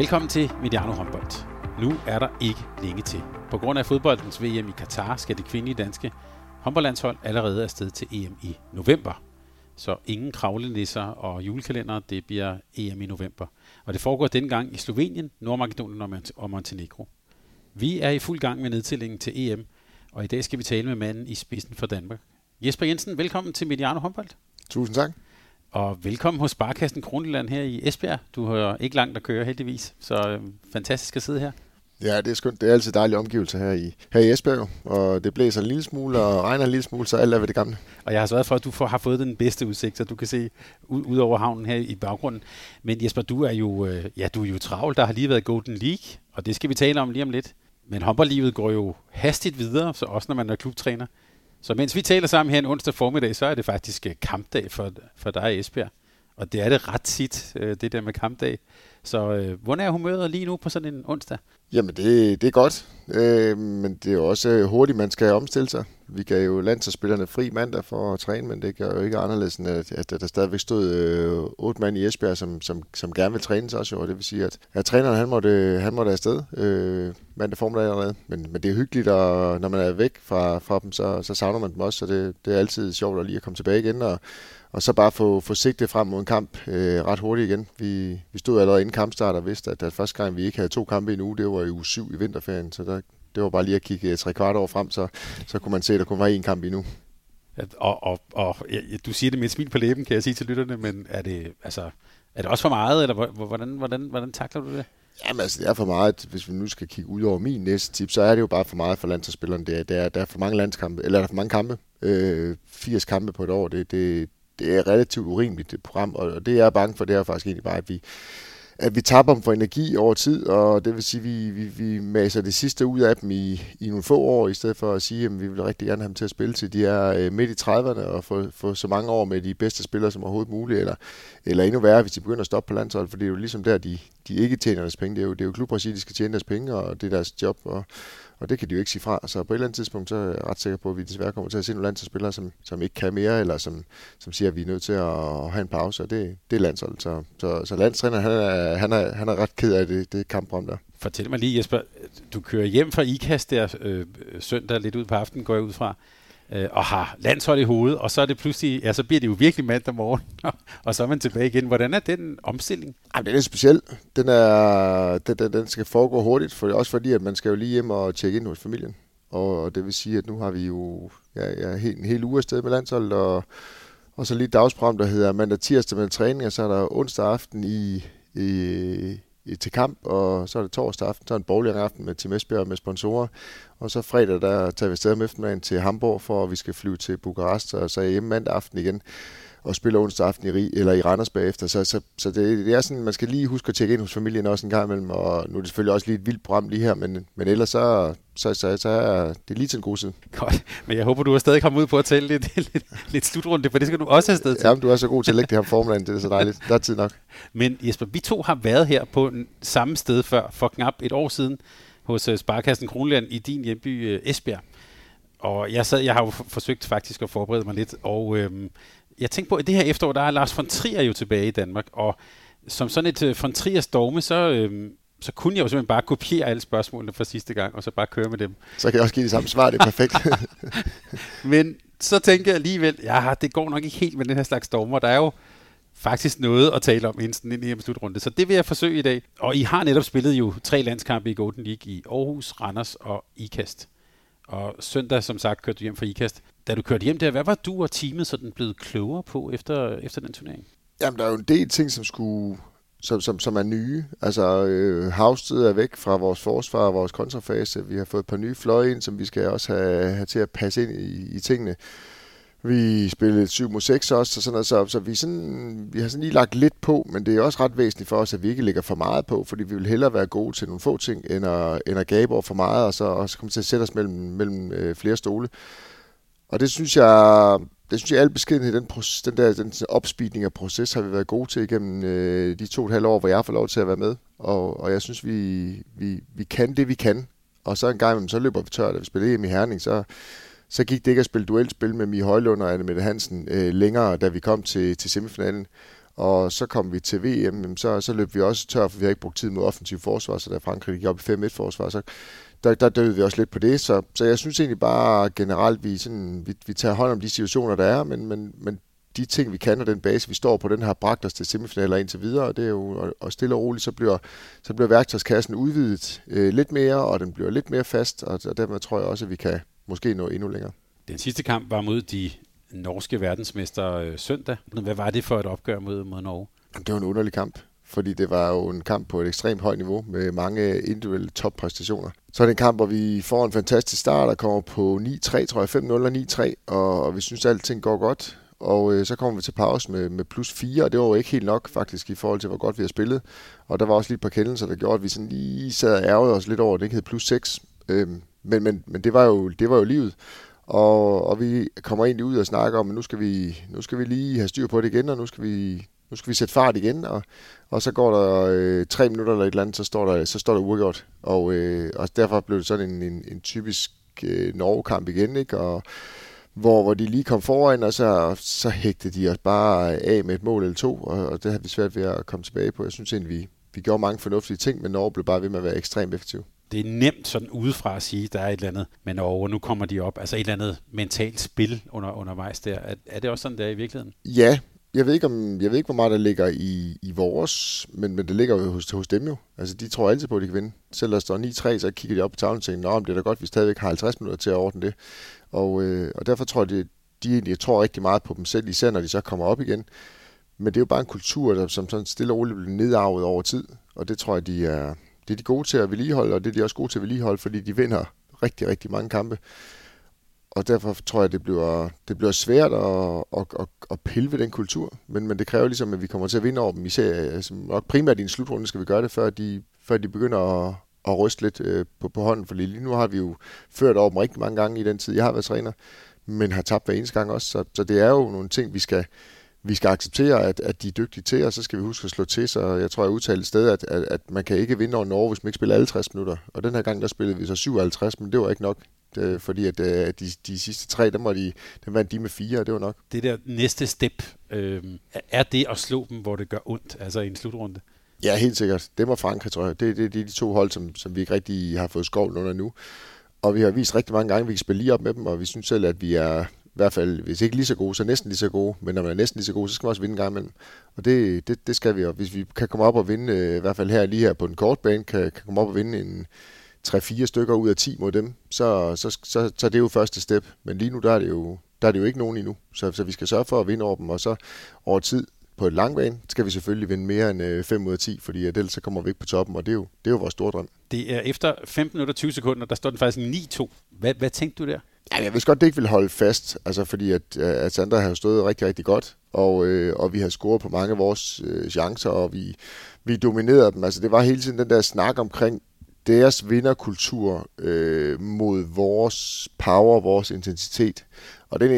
Velkommen til Mediano håndbold. Nu er der ikke længe til. På grund af fodboldens VM i Katar skal det kvindelige danske håndboldlandshold allerede afsted til EM i november. Så ingen kravlenisser og julekalender, det bliver EM i november. Og det foregår denne gang i Slovenien, Nordmakedonien og Montenegro. Vi er i fuld gang med nedtællingen til EM, og i dag skal vi tale med manden i spidsen for Danmark. Jesper Jensen, velkommen til Mediano håndbold. Tusind tak. Og velkommen hos Sparkassen Kronland her i Esbjerg. Du har ikke langt at køre heldigvis, så øh, fantastisk at sidde her. Ja, det er skønt. Det er altid dejlige omgivelser her i, her i Esbjerg, og det blæser en lille smule og regner en lille smule, så alt er ved det gamle. Og jeg har sørget for, at du får, har fået den bedste udsigt, så du kan se ud, ud over havnen her i baggrunden. Men Jesper, du er jo, øh, ja, du er jo travl. Der har lige været Golden League, og det skal vi tale om lige om lidt. Men håndboldlivet går jo hastigt videre, så også når man er klubtræner. Så mens vi taler sammen her en onsdag formiddag, så er det faktisk øh, kampdag for, for dig i Esbjerg. Og det er det ret tit, øh, det der med kampdag. Så øh, hvordan er humøret lige nu på sådan en onsdag? Jamen, det, det er godt, øh, men det er jo også øh, hurtigt, man skal omstille sig. Vi gav jo landsholdsspillerne fri mandag for at træne, men det gør jo ikke anderledes, end at, at der stadigvæk stod øh, otte mand i Esbjerg, som, som, som gerne vil træne sig også. Jo. Det vil sige, at, at træneren han måtte, han måtte afsted øh, mandag formiddag allerede. Men, men det er hyggeligt, og når man er væk fra, fra dem, så, så savner man dem også, så det, det er altid sjovt at lige at komme tilbage igen. Og, og så bare få, få sigtet frem mod en kamp øh, ret hurtigt igen. Vi, vi stod allerede inden kampstart og vidste, at, at første gang vi ikke havde to kampe i en uge, det var i uge 7 i vinterferien, så der, det var bare lige at kigge tre kvart år frem, så, så kunne man se, at der kunne være en kamp endnu. Og, og, og ja, du siger det med et smil på læben, kan jeg sige til lytterne, men er det, altså, er det også for meget, eller hvordan, hvordan, hvordan takler du det? Jamen altså, det er for meget, hvis vi nu skal kigge ud over min næste tip, så er det jo bare for meget for landsholdsspillerne. Det er, der, er, der er for mange landskampe, eller der er for mange kampe. Øh, 80 kampe på et år, det, det, det er relativt urimeligt, det program, og det er jeg bange for, det er faktisk egentlig bare, at vi, at vi taber dem for energi over tid, og det vil sige, at vi, vi, vi maser det sidste ud af dem i, i nogle få år, i stedet for at sige, at vi vil rigtig gerne have dem til at spille til de er øh, midt i 30'erne og få, få så mange år med de bedste spillere som overhovedet muligt, eller, eller endnu værre, hvis de begynder at stoppe på landsholdet, for det er jo ligesom der, de, de ikke tjener deres penge. Det er jo, det er jo klubpræcis, de skal tjene deres penge, og det er deres job, og, og det kan de jo ikke sige fra. Så på et eller andet tidspunkt, så er jeg ret sikker på, at vi desværre kommer til at se nogle landsholdsspillere, som, som ikke kan mere, eller som, som siger, at vi er nødt til at have en pause, og det, det er landsholdet. Så, så, så landstræner, han er, han, er, han er ret ked af det, det kamprum der. Fortæl mig lige, Jesper, du kører hjem fra IKAST der øh, søndag lidt ud på aftenen, går jeg ud fra øh, og har landshold i hovedet, og så er det pludselig, ja, så bliver det jo virkelig mandag morgen, og så er man tilbage igen. Hvordan er den omstilling? Jamen, den er speciel. Den, er, den, den, den skal foregå hurtigt, for, også fordi, at man skal jo lige hjem og tjekke ind hos familien. Og det vil sige, at nu har vi jo ja, ja, en hel uge afsted med landsholdet, og, og så lige dagsprogram, der hedder mandag tirsdag med træning, og så er der onsdag aften i, i, til kamp, og så er det torsdag aften, så er en bowling aften med Tim Esbjerg med sponsorer, og så fredag, der tager vi afsted om eftermiddagen til Hamburg, for at vi skal flyve til Bukarest, og så er hjemme mandag aften igen og spiller onsdag aften i, Rig, eller i Randers bagefter. Så, så, så det, det, er sådan, man skal lige huske at tjekke ind hos familien også en gang imellem, og nu er det selvfølgelig også lige et vildt program lige her, men, men ellers så, så, så, så er det lige til en god side. Godt, men jeg håber, du er stadig kommet ud på at tælle lidt, lidt, lidt slutrunde, for det skal du også have sted til. Jamen, du er så god til at lægge det her formiddagen, det er så dejligt. Der er tid nok. Men Jesper, vi to har været her på samme sted før, for knap et år siden, hos øh, Sparkassen Kronland i din hjemby øh, Esbjerg. Og jeg, sad, jeg har jo forsøgt faktisk at forberede mig lidt, og øhm, jeg tænkte på, at det her efterår, der er Lars von Trier jo tilbage i Danmark, og som sådan et uh, von Trier storme, så, øhm, så kunne jeg jo simpelthen bare kopiere alle spørgsmålene fra sidste gang, og så bare køre med dem. Så kan jeg også give det samme svar, det er perfekt. Men så tænker jeg alligevel, ja, det går nok ikke helt med den her slags stormer. Der er jo faktisk noget at tale om inden sådan en hjem slutrunde. Så det vil jeg forsøge i dag. Og I har netop spillet jo tre landskampe i Golden League i Aarhus, Randers og IKAST. Og søndag, som sagt, kørte du hjem fra IKAST. Da du kørte hjem der, hvad var du og teamet sådan blevet klogere på efter, efter den turnering? Jamen, der er jo en del ting, som skulle som, som, som er nye. Altså, øh, Havsted er væk fra vores forsvar og vores kontrafase. Vi har fået et par nye fløje ind, som vi skal også have, have til at passe ind i, i tingene. vi spillede 7 mod 6 også, og sådan noget, så, så vi, sådan, vi har sådan lige lagt lidt på, men det er også ret væsentligt for os, at vi ikke lægger for meget på, fordi vi vil hellere være gode til nogle få ting, end at, end at gabe over for meget, og så, og så komme til at sætte os mellem, mellem øh, flere stole. Og det synes jeg, det synes jeg alt beskedenhed, den, proces, den der den opspeedning af proces, har vi været gode til igennem øh, de to og et halvt år, hvor jeg har fået lov til at være med. Og, og jeg synes, vi, vi, vi kan det, vi kan. Og så en gang så løber vi tør, da vi spiller EM i Herning, så, så gik det ikke at spille duelspil med Mie Højlund og Anne Mette Hansen øh, længere, da vi kom til, til semifinalen. Og så kom vi til VM, så, så løb vi også tør, for vi har ikke brugt tid med offensiv forsvar, så da Frankrig gik op i 5-1 forsvar, så der, der døde vi også lidt på det. Så, så jeg synes egentlig bare generelt, vi, sådan, vi, vi tager hånd om de situationer, der er, men, men, men de ting, vi kan, og den base, vi står på, den har bragt os til semifinaler indtil videre, og det er jo og stille og roligt, så bliver, så bliver værktøjskassen udvidet øh, lidt mere, og den bliver lidt mere fast, og, og dermed tror jeg også, at vi kan måske nå endnu længere. Den sidste kamp var mod de norske verdensmester øh, søndag. Hvad var det for et opgør mod, mod Norge? Det var en underlig kamp, fordi det var jo en kamp på et ekstremt højt niveau med mange individuelle toppræstationer. Så er det en kamp, hvor vi får en fantastisk start og kommer på 9-3, tror jeg, 5-0 og 9-3, og, og vi synes, at alting går godt. Og øh, så kommer vi til pause med, med plus 4, og det var jo ikke helt nok faktisk i forhold til, hvor godt vi har spillet. Og der var også lige et par kendelser, der gjorde, at vi sådan lige sad og ærgede os lidt over, at det ikke hed plus 6. Øhm, men men, men det, var jo, det var jo livet. Og, og vi kommer egentlig ud og snakker om, at nu skal, vi, nu skal vi lige have styr på det igen, og nu skal vi, nu skal vi sætte fart igen, og, og så går der øh, tre minutter eller et eller andet, så står der, så står der uafgjort. Og, øh, og derfor blev det sådan en, en, en typisk øh, Norge-kamp igen, ikke? Og, hvor, hvor de lige kom foran, og så, så hægtede de os bare af med et mål eller to, og, og det har vi svært ved at komme tilbage på. Jeg synes egentlig, vi, vi gjorde mange fornuftige ting, men Norge blev bare ved med at være ekstremt effektiv det er nemt sådan udefra at sige, at der er et eller andet med Norge, og nu kommer de op. Altså et eller andet mentalt spil under, undervejs der. Er, er det også sådan, der i virkeligheden? Ja, jeg ved ikke, om, jeg ved ikke hvor meget der ligger i, i vores, men, men det ligger jo hos, hos dem jo. Altså, de tror altid på, at de kan vinde. Selv der står 9-3, så kigger de op på tavlen og tænker, Nå, det er da godt, at vi stadigvæk har 50 minutter til at ordne det. Og, øh, og derfor tror jeg, de, de egentlig tror rigtig meget på dem selv, især når de så kommer op igen. Men det er jo bare en kultur, der, som sådan stille og roligt bliver nedarvet over tid. Og det tror jeg, de er, det er de gode til at vedligeholde, og det er de også gode til at vedligeholde, fordi de vinder rigtig, rigtig mange kampe. Og derfor tror jeg, det bliver, det bliver svært at, at, at, at pille ved den kultur. Men, men det kræver ligesom, at vi kommer til at vinde over dem. Især, altså, øh, nok primært i en slutrunde skal vi gøre det, før de, før de begynder at, at ryste lidt øh, på, på hånden. For lige nu har vi jo ført over dem rigtig mange gange i den tid, jeg har været træner, men har tabt hver eneste gang også. Så, så det er jo nogle ting, vi skal, vi skal acceptere, at, at de er dygtige til, og så skal vi huske at slå til. Så jeg tror, jeg udtalte et sted, at, at, at man kan ikke vinde over Norge, hvis man ikke spiller alle 60 minutter. Og den her gang, der spillede vi så 57, men det var ikke nok. Det, fordi at, øh, de, de sidste tre, dem, var de, dem vandt de med fire, og det var nok. Det der næste step, øh, er det at slå dem, hvor det gør ondt, altså i en slutrunde? Ja, helt sikkert. Det var Frankrig, tror jeg. Det, det, det er de to hold, som, som vi ikke rigtig har fået skovlen under nu. Og vi har vist rigtig mange gange, at vi kan spille lige op med dem, og vi synes selv, at vi er, i hvert fald, hvis ikke lige så gode, så næsten lige så gode. Men når man er næsten lige så gode, så skal man også vinde en gang imellem. Og det, det, det skal vi. Og hvis vi kan komme op og vinde, øh, i hvert fald her lige her på den korte bane, kan, kan komme op og vinde en 3-4 stykker ud af 10 mod dem, så, så, så, så det er jo første step. Men lige nu, der er det jo, der er det jo ikke nogen endnu. Så, så vi skal sørge for at vinde over dem, og så over tid på et lang bane, skal vi selvfølgelig vinde mere end 5 øh, ud af 10, fordi ellers så kommer vi ikke på toppen, og det er jo, det er jo vores store drøm. Det er efter 15 minutter 20 sekunder, der står den faktisk 9-2. Hvad, hvad tænkte du der? Ja, jeg vidste godt, det ikke ville holde fast, altså fordi at, øh, at Sandra har stået rigtig, rigtig godt, og, øh, og vi har scoret på mange af vores øh, chancer, og vi, vi dominerede dem. Altså det var hele tiden den der snak omkring deres vinderkultur øh, mod vores power, vores intensitet. Og den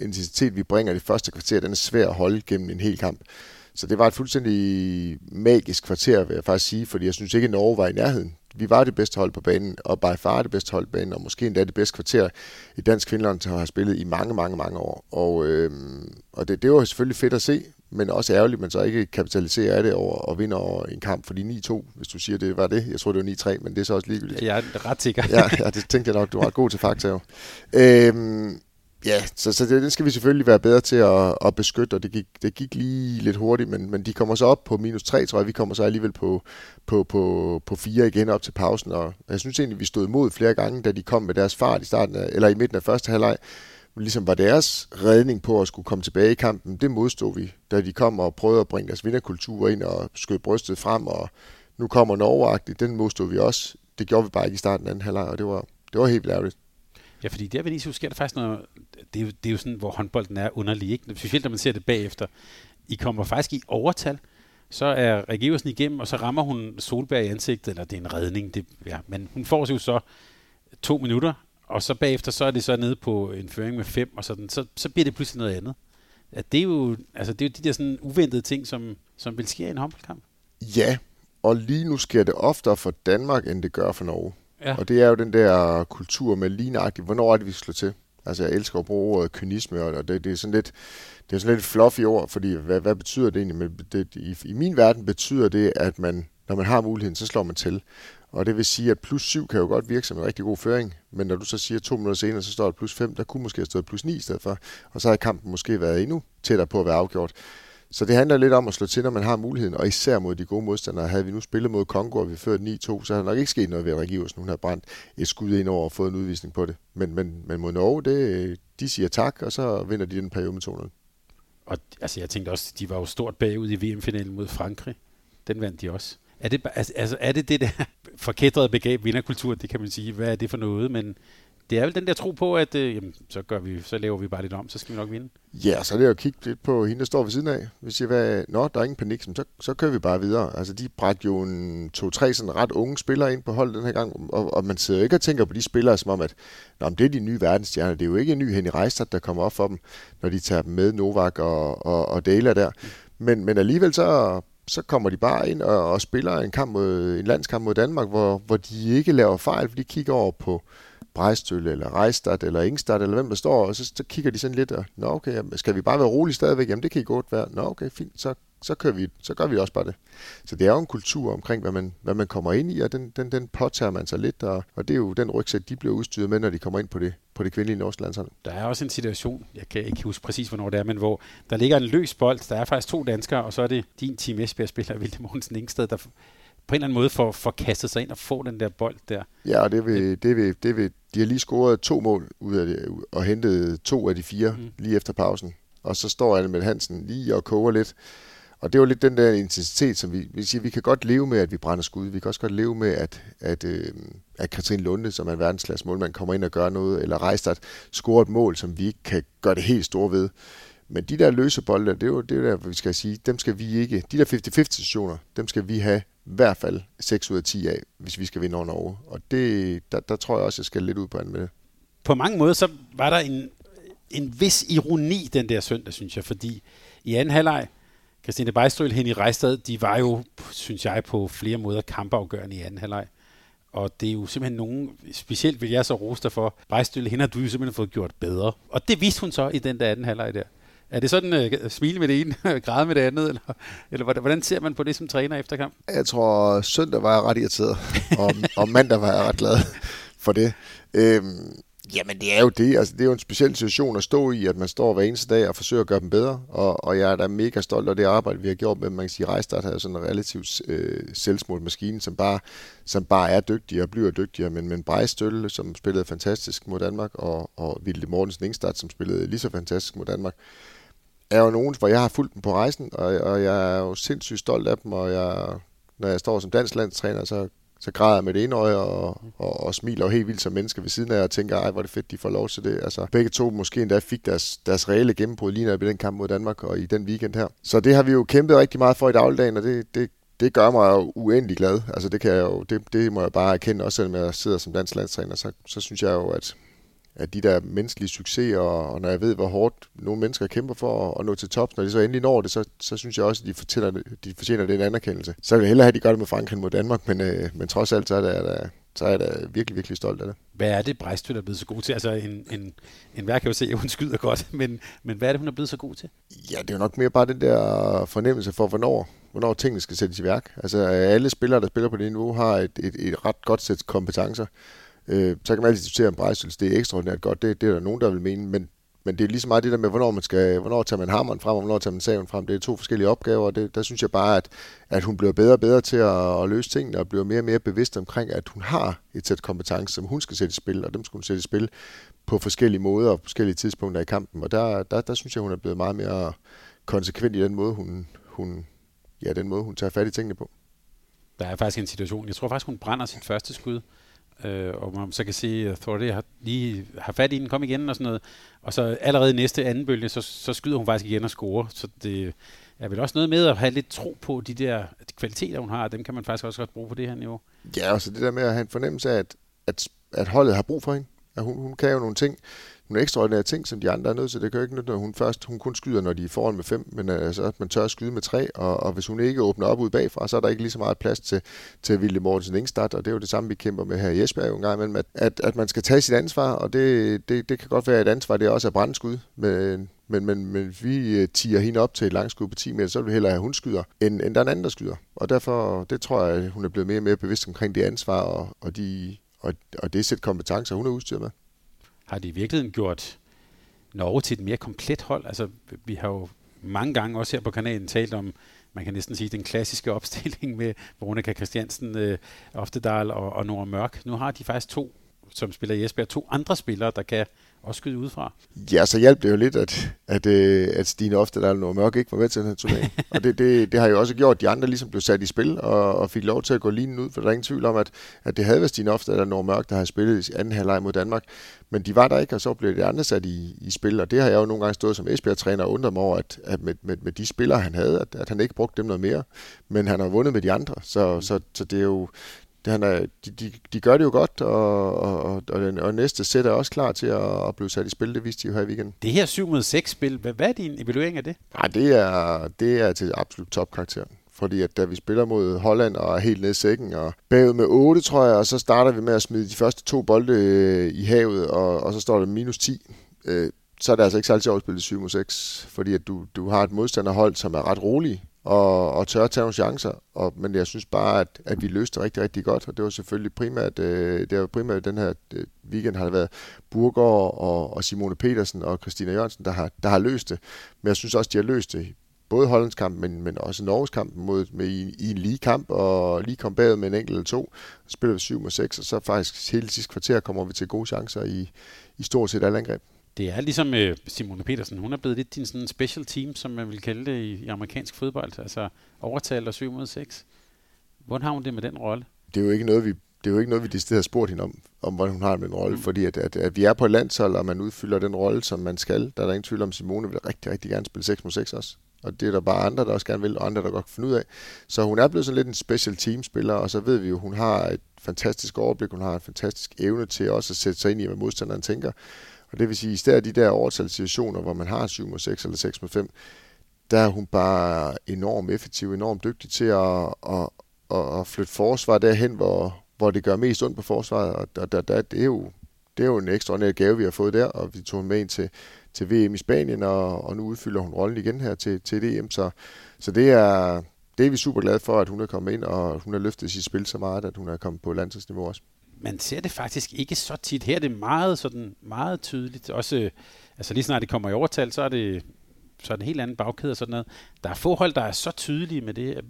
intensitet, vi bringer i det første kvarter, den er svær at holde gennem en hel kamp. Så det var et fuldstændig magisk kvarter, vil jeg faktisk sige, fordi jeg synes ikke, at Norge var i nærheden vi var det bedste hold på banen, og by far det bedste hold på banen, og måske endda det bedste kvarter i dansk kvindeland, som har spillet i mange, mange, mange år. Og, øh, og det, det var selvfølgelig fedt at se, men også ærgerligt, man så ikke kapitaliserer af det over og vinder over en kamp, fordi 9-2, hvis du siger, det var det. Jeg tror, det var 9-3, men det er så også ligegyldigt. Jeg er ret sikker. ja, ja, det tænkte jeg nok, du var god til fakta jo. Øhm, Ja, så, så det, det skal vi selvfølgelig være bedre til at, at beskytte, og det gik, det gik lige lidt hurtigt, men, men de kommer så op på minus 3, tror jeg. Vi kommer så alligevel på, på, på, på 4 igen op til pausen, og jeg synes egentlig, vi stod imod flere gange, da de kom med deres fart i starten af, eller i midten af første halvleg. Ligesom var deres redning på at skulle komme tilbage i kampen, det modstod vi, da de kom og prøvede at bringe deres vinderkultur ind og skød brystet frem, og nu kommer Norge den modstod vi også. Det gjorde vi bare ikke i starten af anden halvleg, og det var, det var helt ærligt. Ja, fordi der Vinicius sker der faktisk noget, det er, jo, det er jo sådan, hvor håndbolden er underlig, ikke? specielt når man ser det bagefter. I kommer faktisk i overtal, så er Regiversen igennem, og så rammer hun Solberg i ansigtet, eller det er en redning, det, ja, men hun får sig jo så to minutter, og så bagefter, så er det så nede på en føring med fem, og sådan, så, så bliver det pludselig noget andet. At det, er jo, altså det er jo de der sådan uventede ting, som, som vil ske i en håndboldkamp. Ja, og lige nu sker det oftere for Danmark, end det gør for Norge. Ja. Og det er jo den der kultur med lignagtigt, hvornår er det, vi slår til? Altså, jeg elsker at bruge ordet kynisme, og det, det er sådan lidt, det er sådan lidt fluffy ord, fordi hvad, hvad betyder det egentlig? Men det, i, I min verden betyder det, at man, når man har muligheden, så slår man til. Og det vil sige, at plus 7 kan jo godt virke som en rigtig god føring, men når du så siger to minutter senere, så står der plus 5, der kunne måske have stået plus 9 i stedet for, og så har kampen måske været endnu tættere på at være afgjort. Så det handler lidt om at slå til, når man har muligheden, og især mod de gode modstandere. Havde vi nu spillet mod Kongo, og vi ført 9-2, så havde der nok ikke sket noget ved, at Regiversen hun har brændt et skud ind over og fået en udvisning på det. Men, men, men mod Norge, det, de siger tak, og så vinder de den periode med 2-0. Og altså, jeg tænkte også, de var jo stort bagud i VM-finalen mod Frankrig. Den vandt de også. Er det, altså, altså, er det det der forkædrede begreb vinderkultur, det kan man sige, hvad er det for noget, men det er vel den der tro på, at øh, jamen, så, gør vi, så laver vi bare lidt om, så skal vi nok vinde. Ja, så er det at kigge lidt på hende, der står ved siden af. Vi siger, hvad, nå, der er ingen panik, så, så kører vi bare videre. Altså, de bragte jo en to-tre sådan ret unge spillere ind på holdet den her gang, og, og man sidder ikke og tænker på de spillere som om, at nå, det er de nye verdensstjerner. Det er jo ikke en ny Henny Reistad, der kommer op for dem, når de tager dem med Novak og, og, og Dela der. Men, men alligevel så, så kommer de bare ind og, og spiller en, kamp mod, en landskamp mod Danmark, hvor, hvor de ikke laver fejl, for de kigger over på Brejstøl eller Rejstad, eller Ingstad, eller hvem der står, og så, så kigger de sådan lidt, og nå okay, skal vi bare være rolig stadigvæk? Jamen det kan I godt være. Nå okay, fint, så, så, kører vi, så gør vi også bare det. Så det er jo en kultur omkring, hvad man, hvad man kommer ind i, og den, den, den påtager man sig lidt, og, og det er jo den rygsæk, de bliver udstyret med, når de kommer ind på det, på det kvindelige norske landshold. Der er også en situation, jeg kan ikke huske præcis, hvornår det er, men hvor der ligger en løs bold, der er faktisk to danskere, og så er det din Team Esbjerg-spiller, Vilde Mogensen Ingsted, der på en eller anden måde får, får kastet sig ind og få den der bold der. Ja, og det vil, det vil, det vil, de har lige scoret to mål ud af det, og hentet to af de fire mm. lige efter pausen. Og så står Anne Hansen lige og koger lidt. Og det var lidt den der intensitet, som vi, vi siger, vi kan godt leve med, at vi brænder skud. Vi kan også godt leve med, at, at, øh, at Katrine Lunde, som er en verdensklasse målmand, kommer ind og gør noget, eller Rejstad scorer et mål, som vi ikke kan gøre det helt store ved. Men de der løse bolde, det er jo det er der, vi skal sige, dem skal vi ikke, de der 50-50 situationer, dem skal vi have i hvert fald 6 ud af 10 af, hvis vi skal vinde over Norge. Og det, der, der tror jeg også, jeg skal lidt ud på med det. På mange måder, så var der en, en vis ironi den der søndag, synes jeg, fordi i anden halvleg, Christine Bejstrøl, i Rejstad, de var jo, synes jeg, på flere måder kampafgørende i anden halvleg. Og det er jo simpelthen nogen, specielt vil jeg så rose dig for, Bejstrøl, hende har du jo simpelthen fået gjort bedre. Og det viste hun så i den der anden halvleg der. Er det sådan øh, uh, smile med det ene, græde med det andet, eller, eller hvordan ser man på det som træner efter kamp? Jeg tror, søndag var jeg ret irriteret, og, og mandag var jeg ret glad for det. Øhm, jamen det er jo det, altså det er jo en speciel situation at stå i, at man står hver eneste dag og forsøger at gøre dem bedre, og, og jeg er da mega stolt af det arbejde, vi har gjort med, man kan sige, Rejstart har sådan en relativt øh, selvsmålt maskine, som bare, som bare er dygtig og bliver dygtigere, men, men Brejstølle, som spillede fantastisk mod Danmark, og, og Vilde Mortensen Ingstad, som spillede lige så fantastisk mod Danmark, er jo nogen, hvor jeg har fulgt dem på rejsen, og, og jeg er jo sindssygt stolt af dem, og jeg, når jeg står som dansk landstræner, så, så græder jeg med det ene øje og, og, og smiler helt vildt som mennesker ved siden af, og tænker, ej, hvor er det fedt, de får lov til det. Altså, begge to måske endda fik deres, deres reelle gennembrud lige når i den kamp mod Danmark og i den weekend her. Så det har vi jo kæmpet rigtig meget for i dagligdagen, og det, det, det gør mig jo uendelig glad. Altså det, kan jeg jo, det, det må jeg bare erkende, også selvom jeg sidder som dansk landstræner, så, så synes jeg jo, at at de der menneskelige succeser, og, når jeg ved, hvor hårdt nogle mennesker kæmper for at, nå til tops, når de så endelig når det, så, så synes jeg også, at de fortjener, de fortjener den anerkendelse. Så vil jeg hellere have, at de gør det med Frankrig mod Danmark, men, øh, men trods alt, så er, det, så er jeg da virkelig, virkelig stolt af det. Hvad er det, Brejstøt er blevet så god til? Altså, en, en, en værk kan jo se, at hun skyder godt, men, men hvad er det, hun er blevet så god til? Ja, det er jo nok mere bare den der fornemmelse for, hvornår, hvornår tingene skal sættes i værk. Altså, alle spillere, der spiller på det niveau, har et, et, et ret godt sæt kompetencer. Øh, så kan man altid diskutere, om Brejsels det er ekstraordinært godt. Det, det er der nogen, der vil mene, men, men det er lige så meget det der med, hvornår, man skal, hvornår tager man hammeren frem, og hvornår tager man saven frem. Det er to forskellige opgaver, og det, der synes jeg bare, at, at hun bliver bedre og bedre til at, at løse tingene, og bliver mere og mere bevidst omkring, at hun har et sæt kompetencer, som hun skal sætte i spil, og dem skal hun sætte i spil på forskellige måder og på forskellige tidspunkter i kampen. Og der, der, der synes jeg, hun er blevet meget mere konsekvent i den måde, hun, hun, ja, den måde, hun tager fat i tingene på. Der er faktisk en situation, jeg tror faktisk, hun brænder sit første skud, øh, og man så kan se, at Thorpe har lige har fat i den, kom igen og sådan noget. Og så allerede næste anden bølge, så, så skyder hun faktisk igen og scorer. Så det er vel også noget med at have lidt tro på de der de kvaliteter, hun har. Dem kan man faktisk også godt bruge på det her niveau. Ja, og så det der med at have en fornemmelse af, at, at, at holdet har brug for hende. At hun, hun kan jo nogle ting, nogle ekstraordinære ting, som de andre er nødt til. Det kan jo ikke nytte, når hun først hun kun skyder, når de er foran med fem, men øh, altså, at man tør at skyde med tre, og, og hvis hun ikke åbner op ud bagfra, så er der ikke lige så meget plads til, til Ville Mortensen Ingstad, og det er jo det samme, vi kæmper med her i Esbjerg jo en gang imellem, at, at, at man skal tage sit ansvar, og det, det, det kan godt være et ansvar, det er også at brændskud, men, men, men, men vi øh, tiger hende op til et langskud på 10 meter, så vil vi hellere have, at hun skyder, end, end der er en anden, der skyder. Og derfor, det tror jeg, hun er blevet mere og mere bevidst omkring det ansvar, og, og, de, og, og det sæt kompetencer, hun er udstyret med. Har de i virkeligheden gjort Norge til et mere komplet hold. Altså, vi har jo mange gange også her på kanalen talt om, man kan næsten sige, den klassiske opstilling med Veronica Christiansen, øh, Oftedal og, og Nora Mørk. Nu har de faktisk to, som spiller i Esbjerg, to andre spillere, der kan også skyde udefra. Ja, så hjalp det jo lidt, at, at, øh, at Stine ofte der noget mørk ikke var med til den her turnering. og det, det, det, har jo også gjort, at de andre ligesom blev sat i spil og, og fik lov til at gå lige ud, for der er ingen tvivl om, at, at det havde været Stine ofte der noget mørk, der har spillet i anden halvleg mod Danmark. Men de var der ikke, og så blev de andre sat i, i spil, og det har jeg jo nogle gange stået som Esbjerg-træner og undret mig over, at, at med, med, med, de spillere, han havde, at, at han ikke brugte dem noget mere, men han har vundet med de andre, så, så, så det er jo det, han er, de, de, de gør det jo godt, og, og, og, den, og næste sæt er også klar til at, at blive sat i spil. Det viste de jo her i weekenden. Det her 7 mod 6 spil, hvad, hvad er din evaluering af det? Nej, det er, det er til absolut topkarakteren. Fordi at da vi spiller mod Holland og er helt nede i sækken og bagud med 8, tror jeg, og så starter vi med at smide de første to bolde øh, i havet, og, og så står der minus 10. Øh, så er det altså ikke særlig sjovt at spille 7 mod 6, fordi at du, du har et modstanderhold, som er ret rolig, og, og tør at tage nogle chancer. Og, men jeg synes bare, at, at vi løste rigtig, rigtig godt, og det var selvfølgelig primært, øh, det var primært den her øh, weekend har det været Burgård og, og Simone Petersen og Christina Jørgensen, der har, der har løst det. Men jeg synes også, de har løst det både Hollands kamp, men, men også Norges kamp mod, med, i, i en lige kamp, og lige kom bagud med en enkelt eller to. Så spiller vi 7 mod 6, og så faktisk hele sidste kvarter kommer vi til gode chancer i, i stort set alle angreb. Det er ligesom øh, Simone Petersen. Hun er blevet lidt din sådan special team, som man vil kalde det i, i amerikansk fodbold. Altså overtalt og 7 mod 6. Hvordan har hun det med den rolle? Det er jo ikke noget, vi det er jo ikke noget, vi decideret har spurgt hende om, om hvordan hun har med den rolle, mm. fordi at, at, at, vi er på et landshold, og man udfylder den rolle, som man skal. Der er der ingen tvivl om, Simone vil rigtig, rigtig gerne spille 6 mod 6 også. Og det er der bare andre, der også gerne vil, og andre, der godt kan finde ud af. Så hun er blevet sådan lidt en special team-spiller, og så ved vi jo, hun har et fantastisk overblik, hun har en fantastisk evne til også at sætte sig ind i, hvad modstanderen tænker. Og det vil sige, at i stedet de der overtalssituationer, hvor man har 7 mod 6 eller 6 mod 5, der er hun bare enormt effektiv, enormt dygtig til at, at, at, at flytte forsvar derhen, hvor, hvor det gør mest ondt på forsvaret. Og der, der, der, det, er jo, det er jo en ekstraordinær gave, vi har fået der, og vi tog med ind til, til VM i Spanien, og, og nu udfylder hun rollen igen her til, til DM. Så, så det er, det er vi super glade for, at hun er kommet ind, og hun har løftet sit spil så meget, at hun er kommet på landsholdsniveau også man ser det faktisk ikke så tit. Her er det meget, sådan, meget tydeligt. Også, øh, altså lige snart det kommer i overtal, så er det, så er det en helt anden bagkæde og sådan noget. Der er forhold, der er så tydelige med det.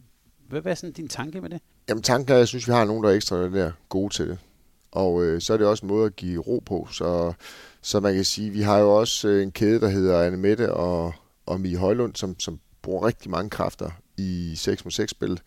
Hvad, hvad er sådan din tanke med det? Jamen tanken er, at jeg synes, vi har nogen, der er ekstra der gode til det. Og øh, så er det også en måde at give ro på. Så, så man kan sige, vi har jo også øh, en kæde, der hedder Anne Mette og, og Mie Højlund, som, som bruger rigtig mange kræfter i 6 mod 6 spil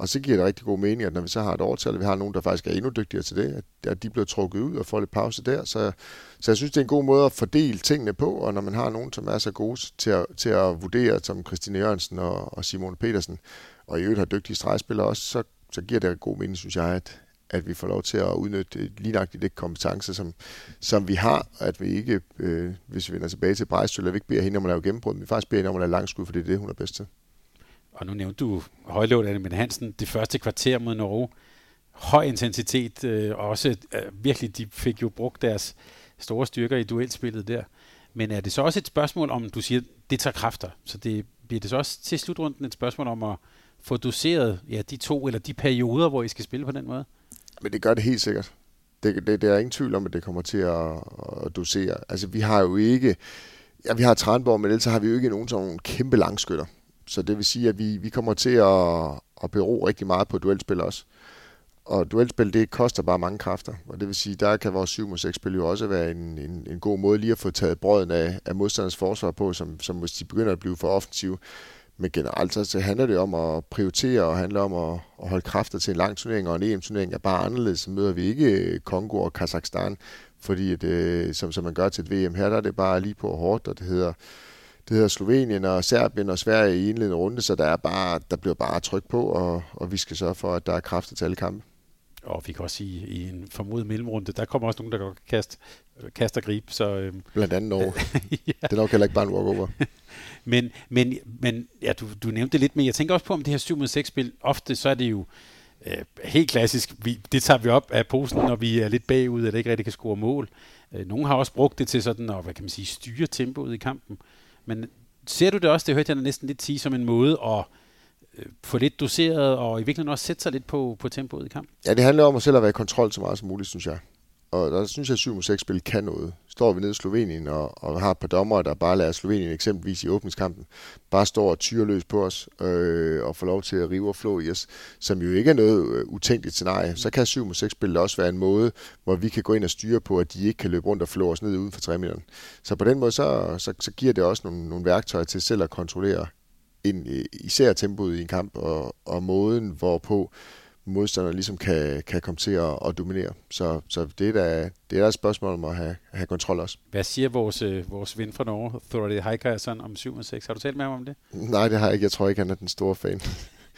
og så giver det rigtig god mening, at når vi så har et overtal, vi har nogen, der faktisk er endnu dygtigere til det, at, at de bliver trukket ud og får lidt pause der. Så, så jeg synes, det er en god måde at fordele tingene på, og når man har nogen, som er så gode til at, til at vurdere, som Christine Jørgensen og, og Simon Petersen, og i øvrigt har dygtige stregspillere også, så, så giver det god mening, synes jeg, at, at vi får lov til at udnytte lige nøjagtigt det kompetence, som, som vi har, at vi ikke, øh, hvis vi vender tilbage til Brejstøl, at vi ikke beder hende om at lave gennembrud, men vi faktisk beder hende om at lave langskud, for det er det, hun er bedst til og nu nævnte du Højlund Anne Hansen, det første kvarter mod Norge, høj intensitet, øh, og også øh, virkelig, de fik jo brugt deres store styrker i duelspillet der. Men er det så også et spørgsmål om, du siger, det tager kræfter, så det bliver det så også til slutrunden et spørgsmål om at få doseret ja, de to eller de perioder, hvor I skal spille på den måde? Men det gør det helt sikkert. Det, det, det er ingen tvivl om, at det kommer til at, at dosere. Altså, vi har jo ikke... Ja, vi har Tranborg, men ellers har vi jo ikke nogen sådan nogle kæmpe langskytter. Så det vil sige, at vi, vi kommer til at, at bero rigtig meget på duelspil også. Og duelspil, det koster bare mange kræfter. Og det vil sige, der kan vores 7 mod 6 spil jo også være en, en, en god måde lige at få taget brøden af, af modstanders forsvar på, som, som hvis de begynder at blive for offensive. men generelt så, så handler det om at prioritere og handler om at, at holde kræfter til en lang turnering, og en EM-turnering er bare anderledes. Så møder vi ikke øh, Kongo og Kazakhstan, fordi det, øh, som, som man gør til et VM. Her der er det bare lige på hårdt, og det hedder, det hedder Slovenien og Serbien og Sverige i indledende runde, så der, er bare, der bliver bare tryk på, og, og vi skal sørge for, at der er kræfter til alle kampe. Og vi kan også sige, i en formodet mellemrunde, der kommer også nogen, der kan kaste, kaste og gribe. Så, øhm, Blandt andet Norge. ja. Det er nok heller ikke bare en walkover. men, men, men ja, du, du nævnte det lidt, men jeg tænker også på, om det her 7 mod 6 spil, ofte så er det jo øh, helt klassisk, vi, det tager vi op af posen, når vi er lidt bagud, eller ikke rigtig kan score mål. Øh, nogle har også brugt det til sådan at, hvad kan man sige, styre tempoet i kampen. Men ser du det også, det hørte jeg næsten lidt sige, som en måde at øh, få lidt doseret, og i virkeligheden også sætte sig lidt på, på tempoet i kamp? Ja, det handler om at selv at være i kontrol så meget som muligt, synes jeg. Og der synes jeg, at 7 6 spil kan noget. Står vi nede i Slovenien og, og har et par dommere, der bare lader Slovenien eksempelvis i åbningskampen, bare står og tyrer løs på os øh, og får lov til at rive og flå i os, som jo ikke er noget øh, utænkeligt scenarie, så kan 7 6 spil også være en måde, hvor vi kan gå ind og styre på, at de ikke kan løbe rundt og flå os ned uden for 3 meter. Så på den måde, så, så, så giver det også nogle, nogle værktøjer til selv at kontrollere en, især tempoet i en kamp og, og måden, hvorpå modstander ligesom kan, kan komme til at, at dominere. Så, så det, er da, det er da et spørgsmål om at have, have kontrol også. Hvad siger vores, øh, vores ven fra Norge, Thordy Heikarsson, om 7 og 6? Har du talt med ham om det? Nej, det har jeg ikke. Jeg tror ikke, han er den store fan.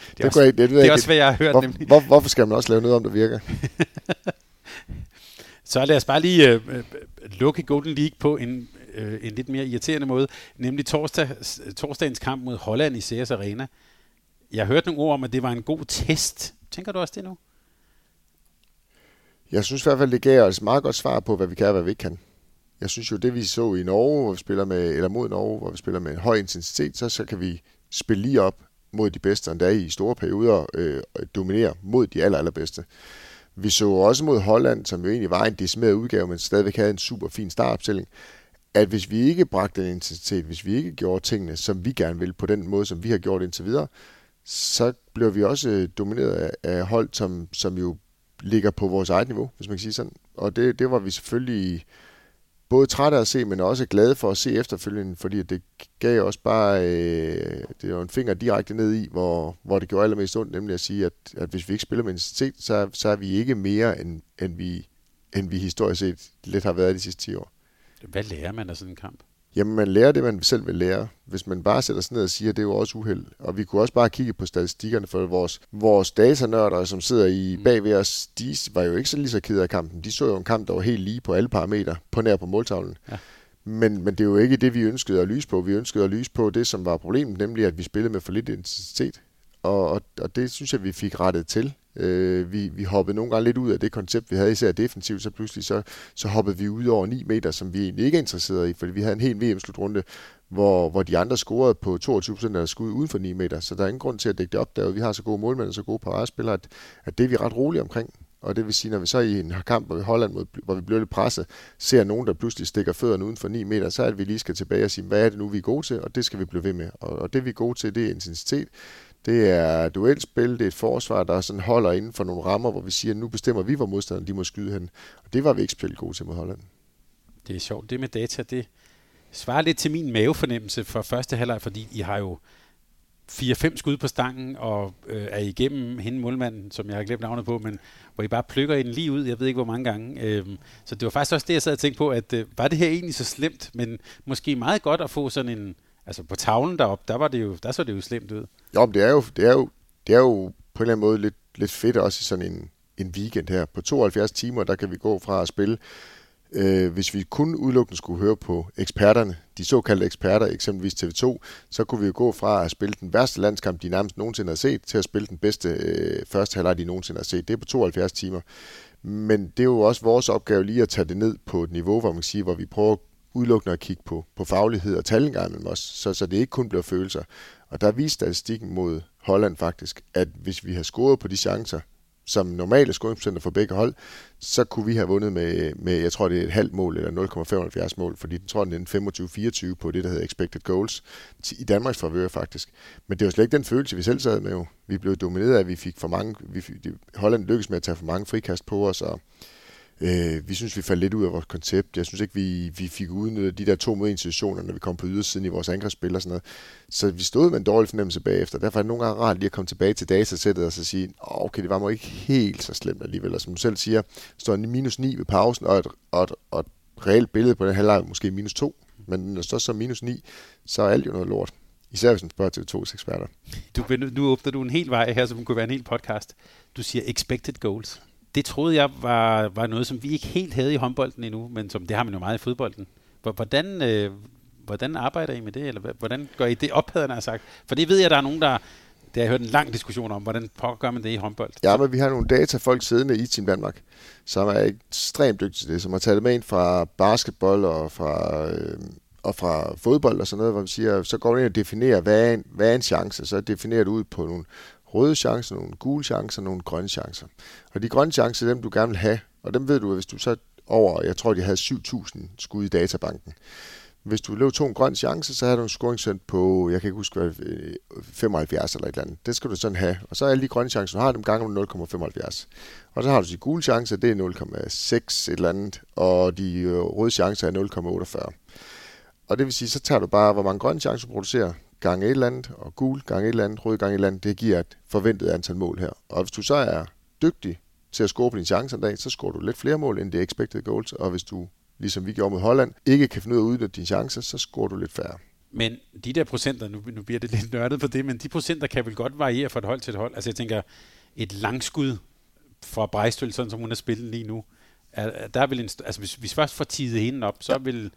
Det er, det også, jeg, det, det, det er også, hvad jeg har hørt. Hvor, nemlig. Hvor, hvorfor skal man også lave noget om, der virker? Så lad os bare lige uh, lukke Golden League på en, uh, en lidt mere irriterende måde, nemlig torsdag, torsdagens kamp mod Holland i CS Arena. Jeg hørte nogle ord om, at det var en god test Tænker du også det nu? Jeg synes i hvert fald, det gav os meget godt svar på, hvad vi kan og hvad vi ikke kan. Jeg synes jo, det vi så i Norge, hvor vi spiller med, eller mod Norge, hvor vi spiller med en høj intensitet, så, så kan vi spille lige op mod de bedste, endda i store perioder øh, dominere mod de aller, allerbedste. Vi så også mod Holland, som jo egentlig var en decimeret udgave, men stadigvæk havde en super fin startopstilling, at hvis vi ikke bragte den intensitet, hvis vi ikke gjorde tingene, som vi gerne vil, på den måde, som vi har gjort indtil videre, så blev vi også øh, domineret af, af hold, som, som jo ligger på vores eget niveau, hvis man kan sige sådan. Og det, det var vi selvfølgelig både trætte af at se, men også glade for at se efterfølgende, fordi det gav os bare øh, det var en finger direkte ned i, hvor, hvor det gjorde allermest ondt, nemlig at sige, at, at hvis vi ikke spiller med intensitet, så, så er vi ikke mere, end, end, vi, end vi historisk set lidt har været de sidste 10 år. Hvad lærer man af sådan en kamp? Jamen, man lærer det, man selv vil lære. Hvis man bare sætter sig ned og siger, at det er jo også uheld. Og vi kunne også bare kigge på statistikkerne for vores, vores datanørder, som sidder i mm. bag ved os, de var jo ikke så lige så kede af kampen. De så jo en kamp, der var helt lige på alle parametre, på nær på måltavlen. Ja. Men, men det er jo ikke det, vi ønskede at lyse på. Vi ønskede at lyse på det, som var problemet, nemlig at vi spillede med for lidt intensitet. Og, og, og det synes jeg, vi fik rettet til. Øh, vi, vi hoppede nogle gange lidt ud af det koncept, vi havde især defensivt, så pludselig så, så hoppede vi ud over 9 meter, som vi egentlig ikke er interesseret i, fordi vi havde en helt VM-slutrunde, hvor, hvor de andre scorede på 22 procent af skud uden for 9 meter, så der er ingen grund til at dække det op der, vi har så gode målmænd og så gode paradespillere, at, at det er vi ret rolige omkring. Og det vil sige, når vi så i en kamp, hvor vi Holland, mod, hvor vi bliver lidt presset, ser nogen, der pludselig stikker fødderne uden for 9 meter, så er det, vi lige skal tilbage og sige, hvad er det nu, vi er gode til, og det skal vi blive ved med. Og, og det vi er gode til, det er intensitet, det er duelspil, det er et forsvar, der sådan holder inden for nogle rammer, hvor vi siger, at nu bestemmer vi, hvor modstanderne de må skyde hen. Og det var vi ikke specielt gode til mod Holland. Det er sjovt. Det med data, det svarer lidt til min mavefornemmelse for første halvleg, fordi I har jo 4-5 skud på stangen og øh, er igennem hende målmanden, som jeg har glemt navnet på, men hvor I bare plukker den lige ud, jeg ved ikke hvor mange gange. Øh, så det var faktisk også det, jeg sad og tænkte på, at øh, var det her egentlig så slemt, men måske meget godt at få sådan en, altså på tavlen deroppe, der, var det jo, der så det jo slemt ud. Jo, men det er jo, det er jo, det er jo på en eller anden måde lidt, lidt fedt også i sådan en, en weekend her. På 72 timer, der kan vi gå fra at spille Øh, hvis vi kun udelukkende skulle høre på eksperterne, de såkaldte eksperter, eksempelvis TV2, så kunne vi jo gå fra at spille den værste landskamp, de nærmest nogensinde har set, til at spille den bedste øh, første halvleg, de nogensinde har set. Det er på 72 timer. Men det er jo også vores opgave lige at tage det ned på et niveau, hvor man siger, hvor vi prøver udelukkende at kigge på, på faglighed og tal engang med os, så, så det ikke kun bliver følelser. Og der viste statistikken mod Holland faktisk, at hvis vi har scoret på de chancer, som normale scoringsprocenter for begge hold, så kunne vi have vundet med, med jeg tror det er et halvt mål eller 0,75 mål, fordi den tror den er 25-24 på det, der hedder expected goals, i Danmarks favør faktisk. Men det var slet ikke den følelse, vi selv sad med jo. Vi blev domineret af, at vi fik for mange, vi fik, Holland lykkedes med at tage for mange frikast på os, og Øh, vi synes, vi faldt lidt ud af vores koncept. Jeg synes ikke, vi, vi fik udnyttet de der to mod situationer, når vi kom på ydersiden i vores angrebsspil og sådan noget. Så vi stod med en dårlig fornemmelse bagefter. Derfor er det nogle gange rart lige at komme tilbage til datasættet og så sige, okay, det var måske ikke helt så slemt alligevel. Og som du selv siger, står en minus 9 ved pausen, og et, og et, og et reelt billede på den halvleg måske minus 2. Men når det står så minus 9, så er alt jo noget lort. Især hvis man spørger til tos eksperter. Du, nu åbner du en hel vej her, som kunne være en hel podcast. Du siger expected goals det troede jeg var, var noget, som vi ikke helt havde i håndbolden endnu, men som det har man jo meget i fodbolden. Hvordan, øh, hvordan arbejder I med det, eller hvordan gør I det op, havde jeg sagt? For det ved jeg, der er nogen, der... Det har jeg hørt en lang diskussion om, hvordan gør man det i håndbold? Ja, men vi har nogle datafolk siddende i Team Danmark, som er ekstremt dygtige til det, som har taget det med ind fra basketball og fra, øh, og fra fodbold og sådan noget, hvor man siger, så går du ind og definerer, hvad er en, hvad er en chance, så definerer du ud på nogle røde chancer, nogle gule chancer, nogle grønne chancer. Og de grønne chancer, dem du gerne vil have, og dem ved du, hvis du så over, jeg tror, de havde 7.000 skud i databanken. Hvis du løb to en grøn chance, så har du en scoringscent på, jeg kan ikke huske, hvad, øh, 75 eller et eller andet. Det skal du sådan have. Og så er alle de grønne chancer, du har dem gange med 0,75. Og så har du de gule chancer, det er 0,6 et eller andet, og de øh, røde chancer er 0,48. Og det vil sige, så tager du bare, hvor mange grønne chancer du producerer, gange et eller andet, og gul gange et eller andet, rød gange et eller andet, det giver et forventet antal mål her. Og hvis du så er dygtig til at score på dine chancer en dag, så scorer du lidt flere mål end det expected goals, og hvis du, ligesom vi gjorde mod Holland, ikke kan finde ud af at udnytte dine chancer, så scorer du lidt færre. Men de der procenter, nu, nu bliver det lidt nørdet på det, men de procenter kan vel godt variere fra et hold til et hold. Altså jeg tænker, et langskud fra Brejstøl, sådan som hun er spillet lige nu, er, der er vel en, altså hvis, hvis først får tidet hende op, så, ja. vil,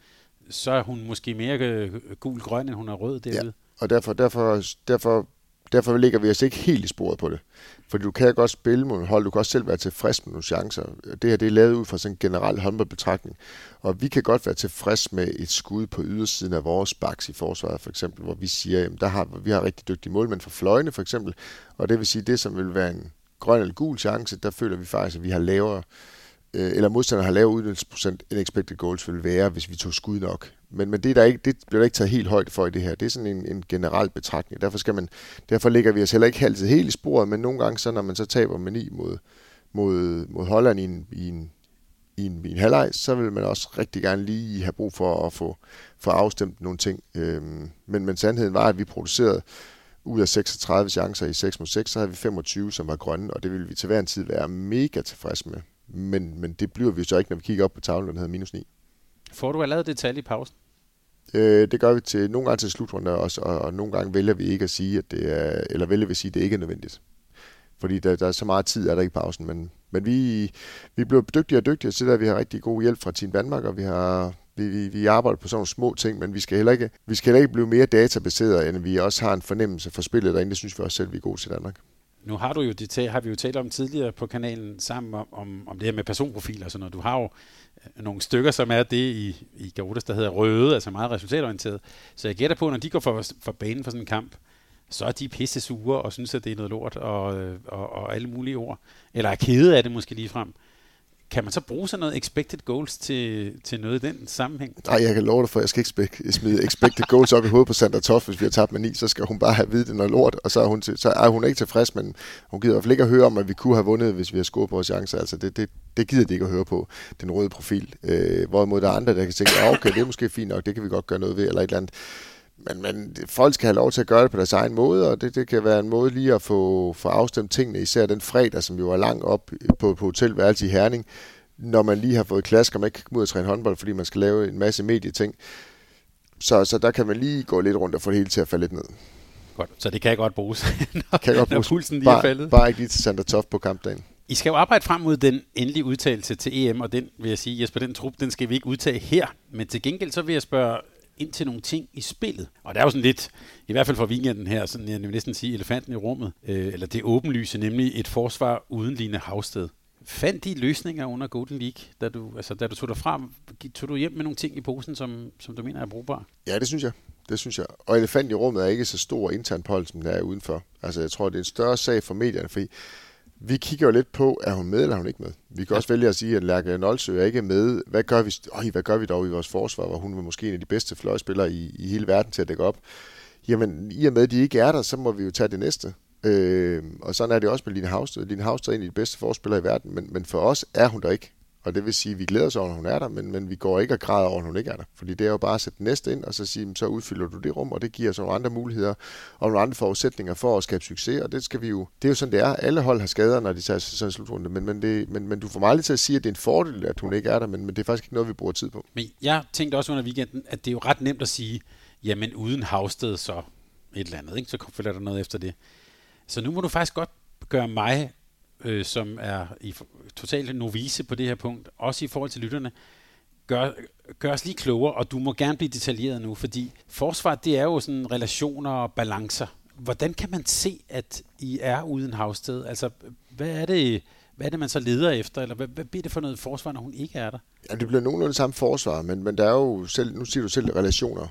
så er hun måske mere gul-grøn, end hun er rød derude. Ja og derfor, derfor, derfor, derfor ligger vi os ikke helt i sporet på det. Fordi du kan godt spille mod hold, du kan også selv være tilfreds med nogle chancer. Det her det er lavet ud fra sådan en generel håndboldbetragtning. Og vi kan godt være tilfreds med et skud på ydersiden af vores baks i forsvaret, for eksempel, hvor vi siger, at der har, vi har rigtig dygtige målmænd for fløjene, for eksempel. Og det vil sige, det som vil være en grøn eller gul chance, der føler vi faktisk, at vi har lavere øh, Øh, eller modstander har lav udnyttelsesprocent end expected goals vil være, hvis vi tog skud nok. Men, men det, er der ikke, det bliver der ikke taget helt højt for i det her. Det er sådan en, en generel betragtning. Derfor, skal man, derfor ligger vi os heller ikke altid helt i sporet, men nogle gange, så når man så taber med 9 mod, mod, mod Holland i en, i en, i en, i en halvleg, så vil man også rigtig gerne lige have brug for at få, få afstemt nogle ting. Øhm, men, men sandheden var, at vi producerede ud af 36 chancer i 6 mod 6, så havde vi 25, som var grønne, og det ville vi til hver en tid være mega tilfredse med. Men, men det bliver vi så ikke, når vi kigger op på tavlen, den hedder minus 9. Får du allerede det tal i pausen? Øh, det gør vi til nogle gange til slutrunder også, og, og nogle gange vælger vi ikke at sige, at det er, eller vælger vi at sige, at det ikke er nødvendigt. Fordi der, der er så meget tid, er der ikke i pausen, men, men vi, vi bliver dygtigere og dygtigere til at vi har rigtig god hjælp fra Team Danmark, og vi har vi, vi, vi arbejder på sådan nogle små ting, men vi skal, heller ikke, vi skal heller ikke blive mere databaseret, end vi også har en fornemmelse for spillet derinde. Det synes vi også selv, vi er gode til Danmark nu har du jo det, har vi jo talt om tidligere på kanalen sammen om, om, om det her med personprofiler og sådan noget. Du har jo øh, nogle stykker, som er det i, i Garotas, der hedder røde, altså meget resultatorienteret. Så jeg gætter på, når de går for, for banen for sådan en kamp, så er de pisse sure og synes, at det er noget lort og, øh, og, og alle mulige ord. Eller er kede af det måske lige frem. Kan man så bruge sådan noget expected goals til, til noget i den sammenhæng? Nej, jeg kan love dig for, jeg skal ikke smide expected goals op i hovedet på Sandra Toff, hvis vi har tabt med 9, så skal hun bare have vidt det og lort, og så er, hun til, så er hun ikke tilfreds, men hun gider i hvert fald ikke at høre om, at vi kunne have vundet, hvis vi har scoret på vores chancer. Altså det, det, det gider de ikke at høre på, den røde profil. Øh, hvorimod der er andre, der kan tænke, ja, okay, det er måske fint nok, det kan vi godt gøre noget ved, eller et eller andet. Men, men folk skal have lov til at gøre det på deres egen måde, og det, det kan være en måde lige at få, få afstemt tingene, især den fredag, som jo er langt op på, på hotelværelse i Herning, når man lige har fået klask, og man ikke kan komme ud og træne håndbold, fordi man skal lave en masse medieting. Så, så der kan man lige gå lidt rundt og få det hele til at falde lidt ned. Godt, så det kan godt bruges, når, kan godt bruges. når pulsen lige bare, er faldet. Bare ikke lige til Sander Toft på kampdagen. I skal jo arbejde frem mod den endelige udtalelse til EM, og den vil jeg sige, Jesper, den trup, den skal vi ikke udtage her. Men til gengæld så vil jeg spørge ind til nogle ting i spillet. Og det er jo sådan lidt, i hvert fald for weekenden her, sådan jeg vil næsten sige elefanten i rummet, øh, eller det åbenlyse, nemlig et forsvar uden lignende havsted. Fandt de løsninger under Golden League, da du, altså, da du tog dig frem? Tog du hjem med nogle ting i posen, som, som du mener er brugbare? Ja, det synes jeg. Det synes jeg. Og elefant i rummet er ikke så stor intern pold, som den er udenfor. Altså, jeg tror, det er en større sag for medierne, fordi vi kigger jo lidt på, er hun med eller er hun ikke med. Vi kan ja. også vælge at sige, at Lærke Nolsø er ikke med. Hvad gør vi, øj, hvad gør vi dog i vores forsvar, hvor hun er måske en af de bedste fløjspillere i, i hele verden til at dække op? Jamen, i og med, at de ikke er der, så må vi jo tage det næste. Øh, og sådan er det også med Line Havsted. Line Havsted er en af de bedste forspillere i verden, men, men for os er hun der ikke. Og det vil sige, at vi glæder os over, at hun er der, men, men vi går ikke og græder over, at hun ikke er der. Fordi det er jo bare at sætte næste ind, og så sige, så udfylder du det rum, og det giver os nogle andre muligheder og nogle andre forudsætninger for at skabe succes. Og det skal vi jo, det er jo sådan, det er. Alle hold har skader, når de tager sådan en slutrunde. Men, men, det, men, men du får mig aldrig til at sige, at det er en fordel, at hun ikke er der, men, men det er faktisk ikke noget, vi bruger tid på. Men jeg tænkte også under weekenden, at det er jo ret nemt at sige, jamen uden Havsted så et eller andet, ikke? så følger der noget efter det. Så nu må du faktisk godt gøre mig, øh, som er i totalt novice på det her punkt, også i forhold til lytterne, gør, gør os lige klogere, og du må gerne blive detaljeret nu, fordi forsvar, det er jo sådan relationer og balancer. Hvordan kan man se, at I er uden Havsted? Altså, hvad er det, hvad er det, man så leder efter? Eller hvad, hvad bliver det for noget forsvar, når hun ikke er der? Ja, det bliver nogenlunde samme forsvar, men, men der er jo selv, nu siger du selv relationer.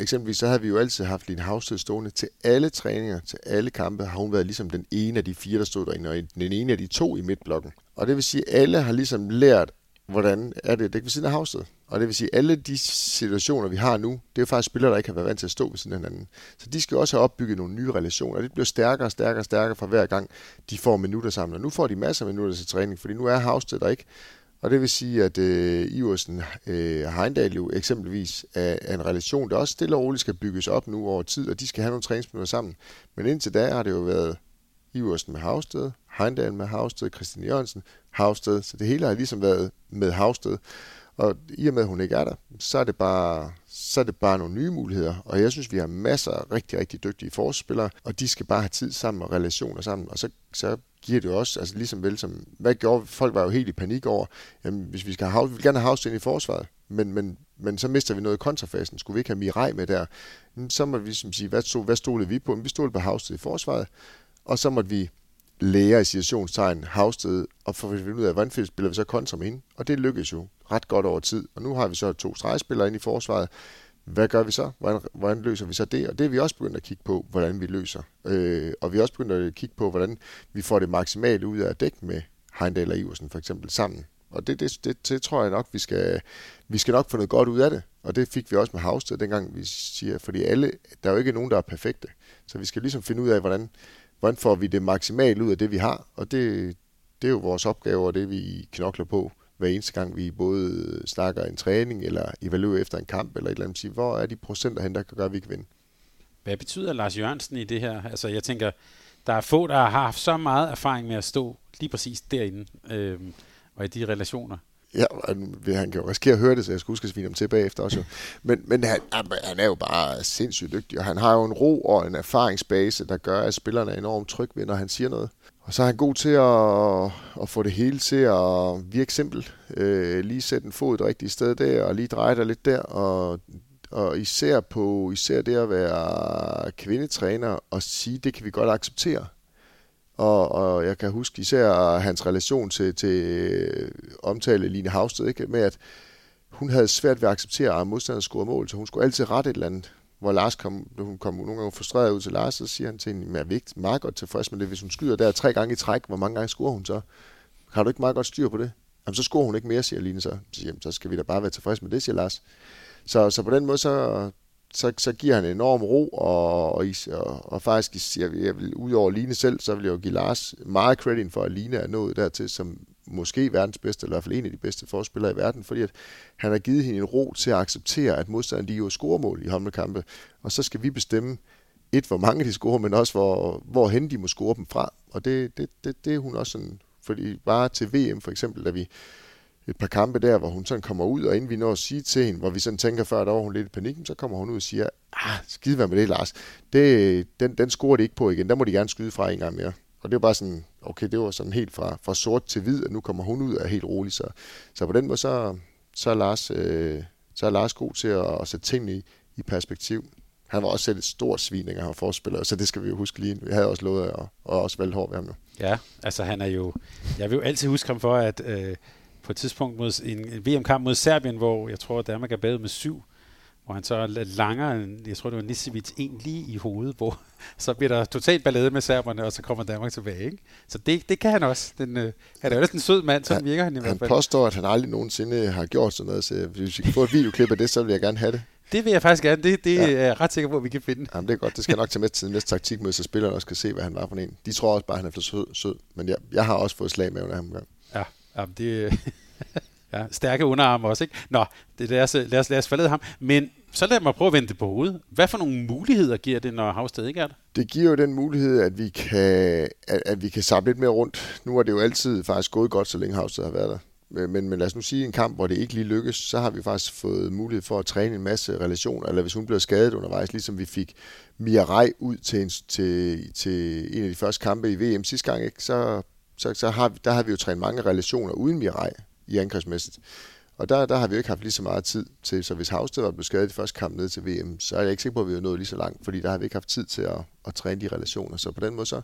Eksempelvis så har vi jo altid haft Line Havsted stående til alle træninger, til alle kampe, har hun været ligesom den ene af de fire, der stod derinde, og den ene af de to i midtblokken. Og det vil sige, at alle har ligesom lært, hvordan er det, det ved siden af Havsted. Og det vil sige, at alle de situationer, vi har nu, det er jo faktisk spillere, der ikke har været vant til at stå ved siden af hinanden. Så de skal også have opbygget nogle nye relationer, og det bliver stærkere og stærkere og stærkere for hver gang, de får minutter sammen. Og nu får de masser af minutter til træning, fordi nu er Havsted der ikke. Og det vil sige, at øh, Iversen øh, Heindal jo eksempelvis er, er en relation, der også stille og roligt skal bygges op nu over tid, og de skal have nogle træningsminutter sammen. Men indtil da har det jo været Iversen med Havsted, Heindal med Havsted, Christian Jørgensen, Havsted. Så det hele har ligesom været med Havsted. Og i og med, at hun ikke er der, så er det bare, så er det bare nogle nye muligheder. Og jeg synes, vi har masser af rigtig, rigtig dygtige forspillere, og de skal bare have tid sammen og relationer sammen. Og så, så giver det jo også, altså ligesom vel som, hvad gjorde, folk var jo helt i panik over, jamen hvis vi skal have, vi vil gerne have Havsted ind i forsvaret, men, men, men så mister vi noget i kontrafasen. Skulle vi ikke have Mirai med der? Så må vi som sige, hvad, stod, hvad stolede vi på? Men vi stolede på Havsted i forsvaret, og så måtte vi læger i situationstegn Havsted, og få finde ud af, hvordan spiller vi så kontra med hende. Og det lykkedes jo ret godt over tid. Og nu har vi så to stregspillere ind i forsvaret. Hvad gør vi så? Hvordan, hvordan løser vi så det? Og det er vi også begyndt at kigge på, hvordan vi løser. Øh, og vi er også begyndt at kigge på, hvordan vi får det maksimale ud af at dække med Heindal og Iversen for eksempel sammen. Og det, det, det, det tror jeg nok, vi skal, vi skal nok få noget godt ud af det. Og det fik vi også med Havsted, dengang vi siger, fordi alle, der er jo ikke nogen, der er perfekte. Så vi skal ligesom finde ud af, hvordan, hvordan får vi det maksimalt ud af det, vi har. Og det, det er jo vores opgave, og det vi knokler på hver eneste gang, vi både snakker en træning, eller evaluerer efter en kamp, eller et eller andet, sige, hvor er de procenter hen, der kan gøre, at vi kan vinde. Hvad betyder Lars Jørgensen i det her? Altså, jeg tænker, der er få, der har haft så meget erfaring med at stå lige præcis derinde, øh, og i de relationer. Ja, han kan jo risikere at høre det, så jeg skal huske at svine ham til bagefter også. Men, men han, han er jo bare sindssygt dygtig, og han har jo en ro og en erfaringsbase, der gør, at spillerne er enormt trygge ved, når han siger noget. Og så er han god til at, at få det hele til at virke simpelt. Øh, lige sætte en fod det rigtige sted der, og lige dreje dig lidt der. Og, og især på især det at være kvindetræner og sige, det kan vi godt acceptere. Og, og jeg kan huske især hans relation til, til øh, omtale Line Havsted, ikke? med at hun havde svært ved at acceptere, at modstanderen scorede mål, så hun skulle altid rette et eller andet hvor Lars kom, hun kom nogle gange frustreret ud til Lars, så siger han til hende, at jeg er meget godt tilfreds med det. Hvis hun skyder der tre gange i træk, hvor mange gange scorer hun så? Har du ikke meget godt styr på det? Jamen, så scorer hun ikke mere, siger Line så. Så, siger, jamen, så skal vi da bare være tilfreds med det, siger Lars. Så, så på den måde, så, så, så giver han enorm ro, og, og, og, og faktisk, jeg, jeg vil, ud over Line selv, så vil jeg jo give Lars meget credit for, at Line er nået dertil, som måske verdens bedste, eller i hvert fald en af de bedste forspillere i verden, fordi at han har givet hende en ro til at acceptere, at modstanderen de jo scorer mål i håndboldkampe, og så skal vi bestemme, et, hvor mange de scorer, men også hvor, hvor hen de må score dem fra. Og det, det, det, det er hun også sådan, fordi bare til VM for eksempel, da vi et par kampe der, hvor hun sådan kommer ud, og inden vi når at sige til hende, hvor vi sådan tænker før, der var hun lidt i panikken, så kommer hun ud og siger, ah, skide være med det, Lars. Det, den, den scorer de ikke på igen, der må de gerne skyde fra en gang mere. Og det var bare sådan, okay, det var sådan helt fra, fra sort til hvid, og nu kommer hun ud og er helt rolig. Så, så på den måde, så, så, er Lars, øh, så er Lars god til at, at sætte tingene i, i perspektiv. Han var også selv et stort svin, han var forspiller, så det skal vi jo huske lige. Vi havde også lovet at at også valgt hård ved ham nu. Ja, altså han er jo... Jeg vil jo altid huske ham for, at øh, på et tidspunkt mod en, VM-kamp mod Serbien, hvor jeg tror, at Danmark er badet med syv, hvor han så langer, jeg tror det var Nisevic, en lige i hovedet, hvor så bliver der totalt ballade med serberne, og så kommer Danmark tilbage. Ikke? Så det, det kan han også. Den, øh, han er jo en sød mand, så virker han i hvert fald. Han påstår, at han aldrig nogensinde har gjort sådan noget, så hvis vi kan få et videoklip af det, så vil jeg gerne have det. Det vil jeg faktisk gerne. Det, det ja. er jeg ret sikker på, at vi kan finde. Jamen, det er godt. Det skal jeg nok tage med til næste taktikmøde, så spillerne også kan se, hvad han var for en. De tror også bare, at han er for sød. sød. Men jeg, jeg har også fået slag med ham Ja, jamen det, ja, stærke underarme også, ikke? Nå, det, lad, os, lad, os, lad os forlade ham. Men så lad mig prøve at vende det på hovedet. Hvad for nogle muligheder giver det, når Havsted ikke er der? Det giver jo den mulighed, at vi kan, at, at vi kan samle lidt mere rundt. Nu er det jo altid faktisk gået godt, så længe Havsted har været der. Men, men lad os nu sige en kamp, hvor det ikke lige lykkes, så har vi faktisk fået mulighed for at træne en masse relationer, eller hvis hun bliver skadet undervejs, ligesom vi fik Mia Rej ud til en, til, til en af de første kampe i VM sidste gang, ikke? Så, så, så har vi, der har vi jo trænet mange relationer uden Mirai i angrebsmæssigt. Og der, der har vi jo ikke haft lige så meget tid til, så hvis Havsted var blevet skadet i første kamp ned til VM, så er jeg ikke sikker på, at vi har nået lige så langt, fordi der har vi ikke haft tid til at, at træne de relationer. Så på den måde, så,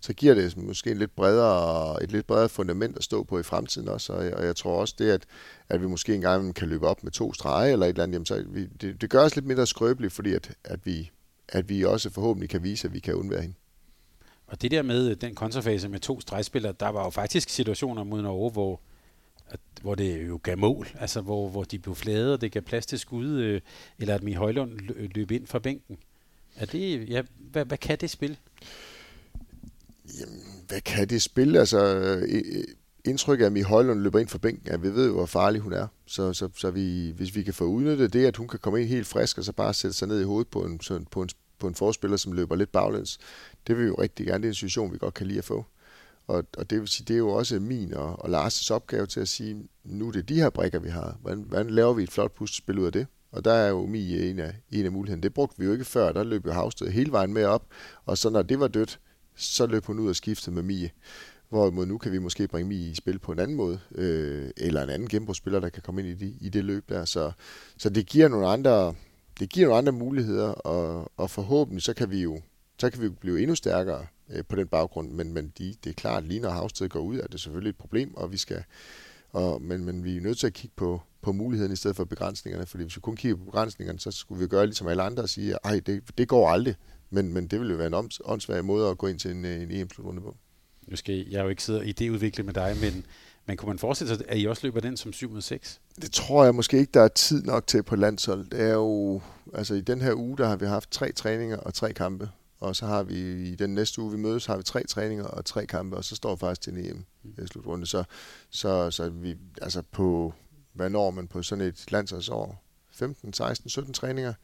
så giver det måske en lidt bredere, et lidt bredere fundament at stå på i fremtiden også. Og jeg, og jeg tror også det, at, at vi måske engang kan løbe op med to streger eller et eller andet, jamen så vi, det, det gør os lidt mindre skrøbeligt, fordi at, at, vi, at vi også forhåbentlig kan vise, at vi kan undvære hende. Og det der med øh, den kontrafase med to stregspillere, der var jo faktisk situationer mod Norge, hvor at, hvor det jo gav mål, altså hvor, hvor de blev flade, og det gav plads til skud, øh, eller at Mie Højlund øh, løb ind fra bænken. Er det, ja, hvad, hvad kan det spil? Jamen, hvad kan det spil? Altså, øh, indtryk af, at Mie Højlund løber ind fra bænken, at vi ved jo, hvor farlig hun er. Så, så, så vi, hvis vi kan få udnyttet det, at hun kan komme ind helt frisk, og så bare sætte sig ned i hovedet på en, på en, på en forspiller, som løber lidt baglæns, det vil vi jo rigtig gerne. Det er en situation, vi godt kan lide at få. Og, og det vil sige, det er jo også min og, og Lars' opgave til at sige, nu er det de her brikker, vi har. Hvordan, hvordan laver vi et flot puslespil ud af det? Og der er jo Mi en af, en af mulighederne. Det brugte vi jo ikke før. Der løb jo Havsted hele vejen med op. Og så når det var dødt, så løb hun ud og skiftede med Mie. Hvorimod nu kan vi måske bringe Mie i spil på en anden måde. Øh, eller en anden genbrugsspiller, der kan komme ind i, de, i det løb der. Så, så det giver nogle andre, det giver nogle andre muligheder. Og, og forhåbentlig så kan vi jo så kan vi blive endnu stærkere øh, på den baggrund. Men, men de, det er klart, lige når Havsted går ud, er det selvfølgelig et problem, og vi skal, og, men, men vi er nødt til at kigge på, på mulighederne i stedet for begrænsningerne, fordi hvis vi kun kigger på begrænsningerne, så skulle vi gøre ligesom alle andre og sige, at det, det går aldrig, men, men det ville jo være en åndssvær måde at gå ind til en, øh, en EM-slutrunde på. Nu skal jeg jo ikke sidde og idéudvikle med dig, men, men kunne man forestille sig, at I også løber den som 7 6? Det tror jeg måske ikke, der er tid nok til på landshold. Det er jo, altså i den her uge, der har vi haft tre træninger og tre kampe og så har vi i den næste uge, vi mødes, har vi tre træninger og tre kampe, og så står vi faktisk til en EM-slutrunde. Så, så, så vi, altså på, hvad når man på sådan et landsholdsår? 15, 16, 17 træninger.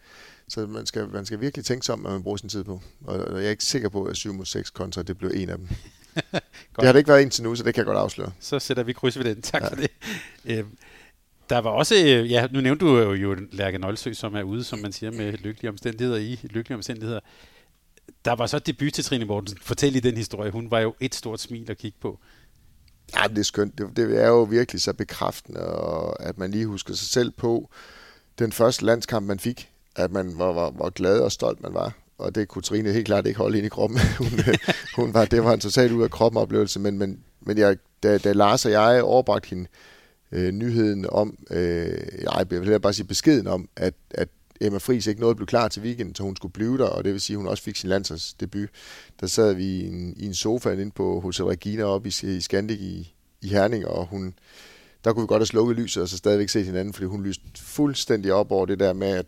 Så man skal, man skal virkelig tænke sig om, hvad man bruger sin tid på. Og jeg er ikke sikker på, at 7 mod 6 kontra, det blev en af dem. Det har det ikke været indtil nu, så det kan jeg godt afsløre. Så sætter vi kryds ved den. Tak ja. for det. Øhm, der var også, øh, ja, nu nævnte du jo Lærke Nolsø, som er ude, som man siger, med lykkelige omstændigheder i lykkelige omstændigheder der var så debut til Trine Mortensen. Fortæl lige den historie. Hun var jo et stort smil at kigge på. Ja, det er skønt. Det, det er jo virkelig så bekræftende, og at man lige husker sig selv på den første landskamp, man fik. At man var, var, var glad og stolt, man var. Og det kunne Trine helt klart ikke holde ind i kroppen. hun, øh, hun var, det var en totalt ud af kroppen oplevelse. Men, men, men jeg, da, da Lars og jeg overbragte hende øh, nyheden om, øh, jeg vil bare sige beskeden om, at, at Emma Friis ikke nåede at blive klar til weekenden, så hun skulle blive der, og det vil sige, at hun også fik sin landsholdsdebut. Der sad vi i en, i en sofa inde på Hotel Regina oppe i, i Scandic i, i Herning, og hun, der kunne vi godt have slukket lyset, og så stadigvæk se hinanden, fordi hun lyste fuldstændig op over det der med, at,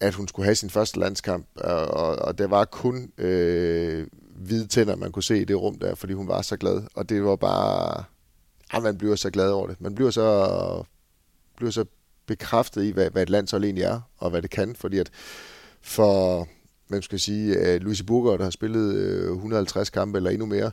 at hun skulle have sin første landskamp, og, og det var kun øh, hvide tænder, man kunne se i det rum der, fordi hun var så glad, og det var bare, ah, man bliver så glad over det. Man bliver så, bliver så bekræftet i, hvad, hvad et landshold egentlig er, og hvad det kan, fordi at for, hvem skal jeg sige, øh, uh, Louise Burger, der har spillet øh, uh, 150 kampe eller endnu mere,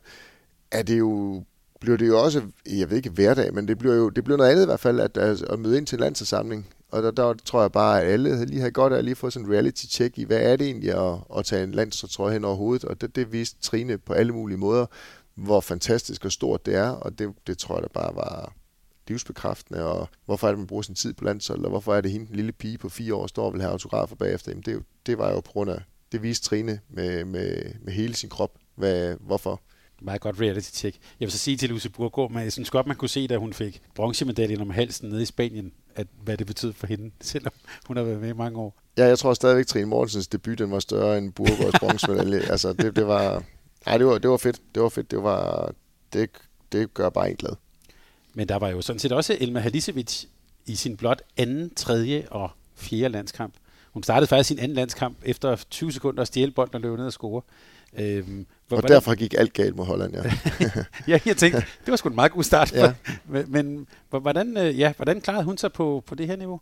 er det jo bliver det jo også, jeg ved ikke hverdag, men det bliver jo det bliver noget andet i hvert fald, at, at, møde ind til en landsforsamling og der, der tror jeg bare, at alle lige har godt af at lige få sådan en reality-check i, hvad er det egentlig at, at tage en landstrøje hen over hovedet. Og det, det viste Trine på alle mulige måder, hvor fantastisk og stort det er. Og det, det tror jeg da bare var, livsbekræftende, og hvorfor er det, man bruger sin tid på landshold, og hvorfor er det hende, den lille pige på fire år, står og vil have autografer bagefter. Jamen, det, det var jo på grund af, det viste Trine med, med, med hele sin krop, hvad, hvorfor. Meget godt reality check. Jeg vil så sige til Lucy Burgård, men jeg synes godt, man kunne se, da hun fik bronzemedaljen om halsen nede i Spanien, at hvad det betød for hende, selvom hun har været med i mange år. Ja, jeg tror stadigvæk, at Trine Mortensens debut, den var større end Burgårds bronzemedalje. altså, det, det var... Nej, det var, det var fedt. Det var fedt. Det var... Det, det gør bare en glad. Men der var jo sådan set også Elma Halisevic i sin blot anden, tredje og fjerde landskamp. Hun startede faktisk sin anden landskamp efter 20 sekunder at stjæle bolden og løbe ned og score. Øhm, Og hvordan? derfor gik alt galt mod Holland, ja. ja, jeg tænkte, det var sgu en meget god start. ja. Men, men hvordan, øh, ja, hvordan klarede hun sig på, på det her niveau?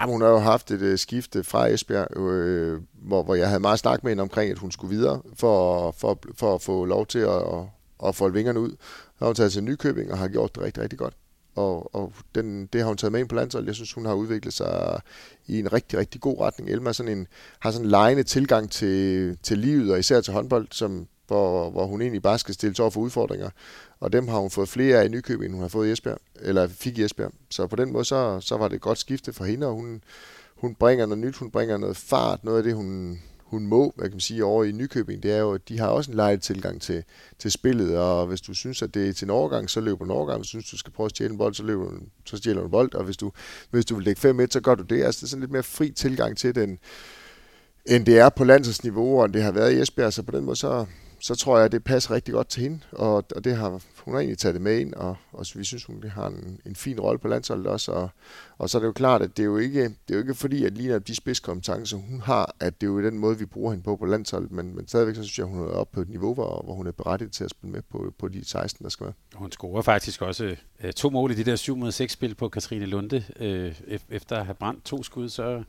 Ja, hun har jo haft et uh, skifte fra Esbjerg, øh, hvor, hvor jeg havde meget snak med hende omkring, at hun skulle videre for, for, for at få lov til at, at, at folde vingerne ud. Så har hun taget til Nykøbing og har gjort det rigtig, rigtig godt. Og, og den, det har hun taget med ind på landsholdet. Jeg synes, hun har udviklet sig i en rigtig, rigtig god retning. Elma sådan en, har sådan en lejende tilgang til, til livet, og især til håndbold, som, hvor, hvor hun egentlig bare skal stille over for udfordringer. Og dem har hun fået flere af i Nykøbing, end hun har fået i Esbjerg, eller fik i Esbjerg. Så på den måde, så, så var det et godt skifte for hende, og hun, hun bringer noget nyt, hun bringer noget fart, noget af det, hun, hun må, hvad kan man sige, over i Nykøbing, det er jo, at de har også en lejet tilgang til, til spillet, og hvis du synes, at det er til en overgang, så løber du en overgang. Hvis du synes, du skal prøve at stjæle en bold, så, løber du, så stjæler du en bold, og hvis du, hvis du vil lægge 5-1, så gør du det. Altså, det er sådan lidt mere fri tilgang til den, end det er på landsholdsniveau, og det har været i Esbjerg, så på den måde, så, så tror jeg, at det passer rigtig godt til hende, og, og det har, hun har egentlig taget det med ind, og, og vi synes, hun har en, en fin rolle på landsholdet også, og, og så er det jo klart, at det er jo ikke, det er jo ikke fordi, at lige de spidskompetencer, hun har, at det er jo den måde, vi bruger hende på på landsholdet, men, men stadigvæk så synes jeg, hun er oppe på et niveau, hvor, hvor hun er berettiget til at spille med på, på de 16, der skal være. Hun scorer faktisk også øh, to mål i de der 7 mod 6 spil på Katrine Lunde, øh, efter at have brændt to skud, så,